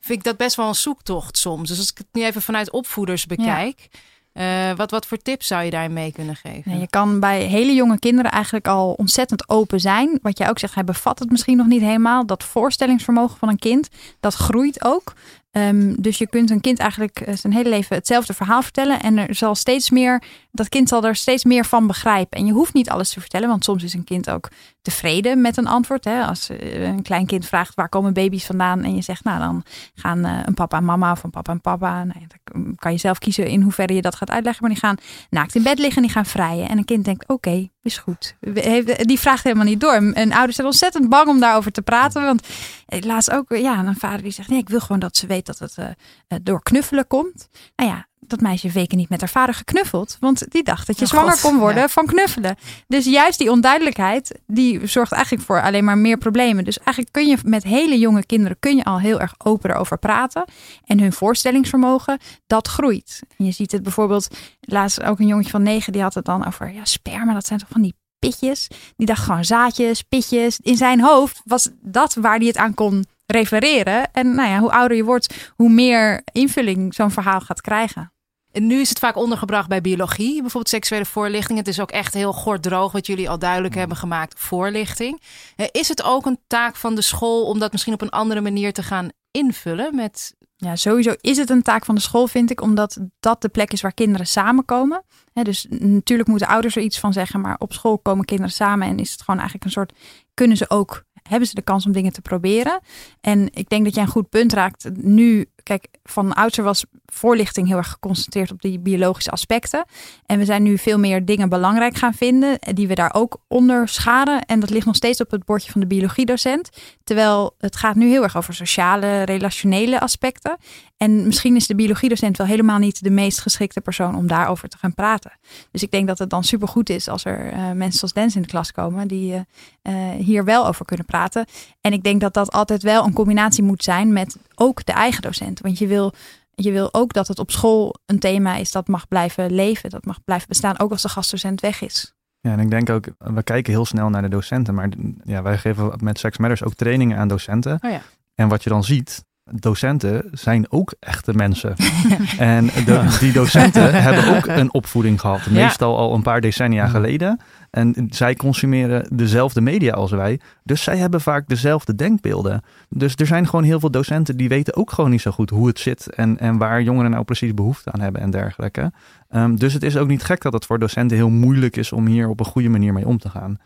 vind ik dat best wel een zoektocht soms. Dus als ik het nu even vanuit opvoeders bekijk, eh, wat, wat voor tips zou je daarin mee kunnen geven? Nee, je kan bij hele jonge kinderen eigenlijk al ontzettend open zijn. Wat jij ook zegt, hij bevat het misschien nog niet helemaal. Dat voorstellingsvermogen van een kind, dat groeit ook. Ehm, dus je kunt een kind eigenlijk eh, zijn hele leven hetzelfde verhaal vertellen. En er zal steeds meer, dat kind zal er steeds meer van begrijpen. En je hoeft niet alles te vertellen, want soms is een kind ook tevreden met een antwoord. Hè? Als eh, een klein kind vraagt waar komen baby's vandaan. En je zegt, nou dan gaan eh, een papa en mama of een papa en papa. Nou, dan kan je zelf kiezen in hoeverre je dat gaat uitleggen. Maar die gaan naakt in bed liggen en die gaan vrijen. En een kind denkt, oké, is goed. Heeft- Die vraagt helemaal niet door. En ouders zijn ontzettend bang om daarover te praten. Want eh, laatst ook, ja, een vader die zegt, nee, ik wil gewoon dat ze weet dat het eh, eh, door knuffelen komt. Nou ja, dat meisje weken niet met haar vader geknuffeld. Want die dacht dat je Oh, zwanger God, kon worden ja. van knuffelen. Dus juist die onduidelijkheid, die zorgt eigenlijk voor alleen maar meer problemen. Dus eigenlijk kun je met hele jonge kinderen kun je al heel erg open erover praten. En hun voorstellingsvermogen, dat groeit. En je ziet het bijvoorbeeld, laatst ook een jongetje van negen, die had het dan over, ja, sperma, dat zijn toch van die pitjes. Die dacht gewoon zaadjes, pitjes. In zijn hoofd was dat waar hij het aan kon refereren. En nou ja, hoe ouder je wordt, hoe meer invulling zo'n verhaal gaat krijgen. En nu is het vaak ondergebracht bij biologie, bijvoorbeeld seksuele voorlichting. Het is ook echt heel gorddroog wat jullie al duidelijk hebben gemaakt, voorlichting. Eh, Is het ook een taak van de school om dat misschien op een andere manier te gaan invullen met... Ja, sowieso is het een taak van de school, vind ik, omdat dat de plek is waar kinderen samenkomen. Dus natuurlijk moeten ouders er iets van zeggen, maar op school komen kinderen samen en is het gewoon eigenlijk een soort, kunnen ze ook, hebben ze de kans om dingen te proberen. En ik denk dat jij een goed punt raakt. Nu, kijk, van oudsher was voorlichting heel erg geconcentreerd op die biologische aspecten. En we zijn nu veel meer dingen belangrijk gaan vinden, eh, die we daar ook onder scharen. En dat ligt nog steeds op het bordje van de biologiedocent. Terwijl het gaat nu heel erg over sociale, relationele aspecten. En misschien is de biologiedocent wel helemaal niet de meest geschikte persoon om daarover te gaan praten. Dus ik denk dat het dan supergoed is als er eh, mensen zoals Dens in de klas komen die eh, hier wel over kunnen praten. En ik denk dat dat altijd wel een combinatie moet zijn met ook de eigen docent. Want je wil, je wil ook dat het op school een thema is dat mag blijven leven, dat mag blijven bestaan, ook als de gastdocent weg is. Ja, en ik denk ook, we kijken heel snel naar de docenten, maar ja, wij geven met Sex Matters ook trainingen aan docenten. Oh ja. En wat je dan ziet, docenten zijn ook echte mensen. en de- die docenten hebben ook een opvoeding gehad. Meestal al een paar decennia geleden. En zij consumeren dezelfde media als wij. Dus zij hebben vaak dezelfde denkbeelden. Dus er zijn gewoon heel veel docenten die weten ook gewoon niet zo goed hoe het zit. En, en waar jongeren nou precies behoefte aan hebben en dergelijke. Ehm, dus het is ook niet gek dat het voor docenten heel moeilijk is om hier op een goede manier mee om te gaan.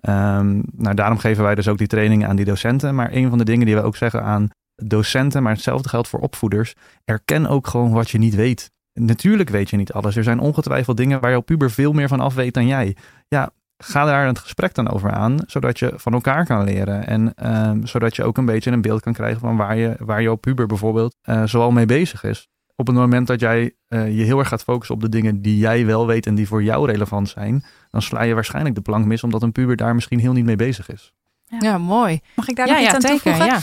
Ehm, nou, daarom geven wij dus ook die trainingen aan die docenten. Maar een van de dingen die we ook zeggen aan docenten, maar hetzelfde geldt voor opvoeders. Erken ook gewoon wat je niet weet. Natuurlijk weet je niet alles. Er zijn ongetwijfeld dingen waar jouw puber veel meer van af weet dan jij. Ja, ga daar het gesprek dan over aan, zodat je van elkaar kan leren. En ehm, zodat je ook een beetje een beeld kan krijgen van waar, je, waar jouw puber bijvoorbeeld eh, zoal mee bezig is. Op het moment dat jij eh, je heel erg gaat focussen op de dingen die jij wel weet en die voor jou relevant zijn, dan sla je waarschijnlijk de plank mis, omdat een puber daar misschien heel niet mee bezig is. Ja, mooi. Mag ik daar ja, nog iets ja, aan toevoegen?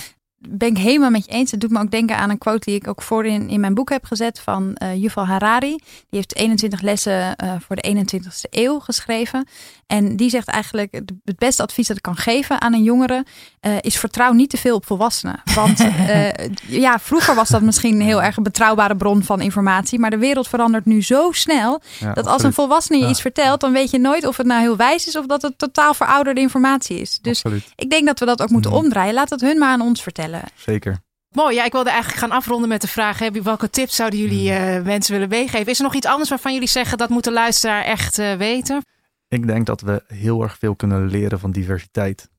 Ben ik helemaal met je eens. Het doet me ook denken aan een quote die ik ook voorin in mijn boek heb gezet van eh Yuval Harari. Die heeft 21 lessen eh, voor de 21ste eeuw geschreven. En die zegt eigenlijk het- beste advies dat ik kan geven aan een jongere eh, is vertrouw niet te veel op volwassenen. Want eh, ja, vroeger was dat misschien heel erg een betrouwbare bron van informatie. Maar de wereld verandert nu zo snel Ja, dat als een volwassene je Ja. iets vertelt, dan weet je nooit of het nou heel wijs is of dat het totaal verouderde informatie is. Dus Absoluut. ik denk dat we dat ook moeten Mhm. omdraaien. Laat het hun maar aan ons vertellen. Zeker. Mooi, ja, ik wilde eigenlijk gaan afronden met de vraag: hè, welke tips zouden jullie eh, mensen willen meegeven? Is er nog iets anders waarvan jullie zeggen dat moet de luisteraar echt eh, weten? Ik denk dat we heel erg veel kunnen leren van diversiteit.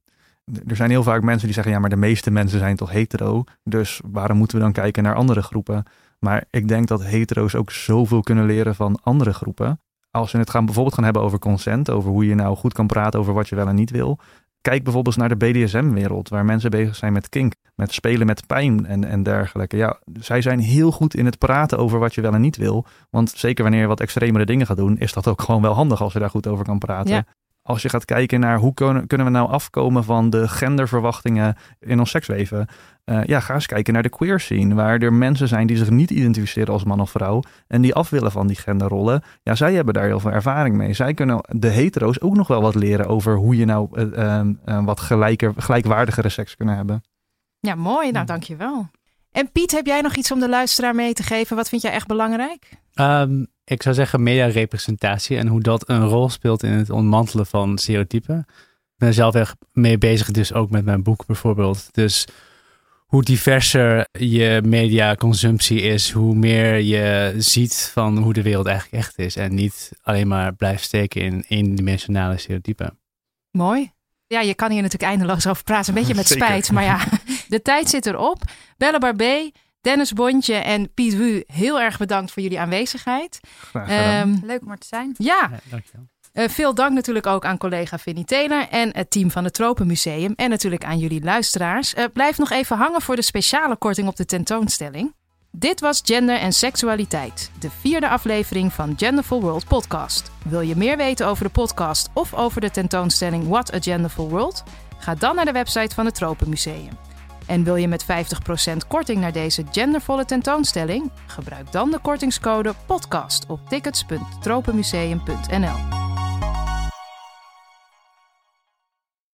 Er zijn heel vaak mensen die zeggen, ja, maar de meeste mensen zijn toch hetero. Dus waarom moeten we dan kijken naar andere groepen? Maar ik denk dat hetero's ook zoveel kunnen leren van andere groepen. Als we het gaan, bijvoorbeeld gaan hebben over consent, over hoe je nou goed kan praten over wat je wel en niet wil. Kijk bijvoorbeeld naar de BDSM-wereld, waar mensen bezig zijn met kink, met spelen met pijn en, en dergelijke. Ja, zij zijn heel goed in het praten over wat je wel en niet wil. Want zeker wanneer je wat extremere dingen gaat doen, is dat ook gewoon wel handig als je daar goed over kan praten. Ja. Als je gaat kijken naar hoe kunnen, kunnen we nou afkomen van de genderverwachtingen in ons seksleven. eh, ja, ga eens kijken naar de queer scene, waar er mensen zijn die zich niet identificeren als man of vrouw en die af willen van die genderrollen. Ja, zij hebben daar heel veel ervaring mee. Zij kunnen de hetero's ook nog wel wat leren over hoe je nou eh, ehm, eh, wat gelijker, gelijkwaardigere seks kunnen hebben. Ja, mooi. Nou, dankjewel. En Piet, heb jij nog iets om de luisteraar mee te geven? Wat vind jij echt belangrijk? Ehm, ik zou zeggen mediarepresentatie en hoe dat een rol speelt in het ontmantelen van stereotypen. Ik ben er zelf echt mee bezig, dus ook met mijn boek bijvoorbeeld. Dus hoe diverser je mediaconsumptie is, hoe meer je ziet van hoe de wereld eigenlijk echt is. En niet alleen maar blijft steken in eendimensionale stereotypen. Mooi. Ja, je kan hier natuurlijk eindeloos over praten. Een beetje met Zeker. spijt. Maar ja, de tijd zit erop. Belle Barbé, Dennis Bontje en Piet Wu, heel erg bedankt voor jullie aanwezigheid. Graag gedaan. Ehm, Leuk om er te zijn. ja, Ja, dankjewel. eh, veel dank natuurlijk ook aan collega Vinnie Taylor en het team van het Tropenmuseum. En natuurlijk aan jullie luisteraars. Eh, blijf nog even hangen voor de speciale korting op de tentoonstelling. Dit was Gender en Seksualiteit, de vierde aflevering van Genderful World podcast. Wil je meer weten over de podcast of over de tentoonstelling What a Genderful World? Ga dan naar de website van het Tropenmuseum. En wil je met 50% korting naar deze gendervolle tentoonstelling? Gebruik dan de kortingscode PODCAST op tickets.tropenmuseum.nl.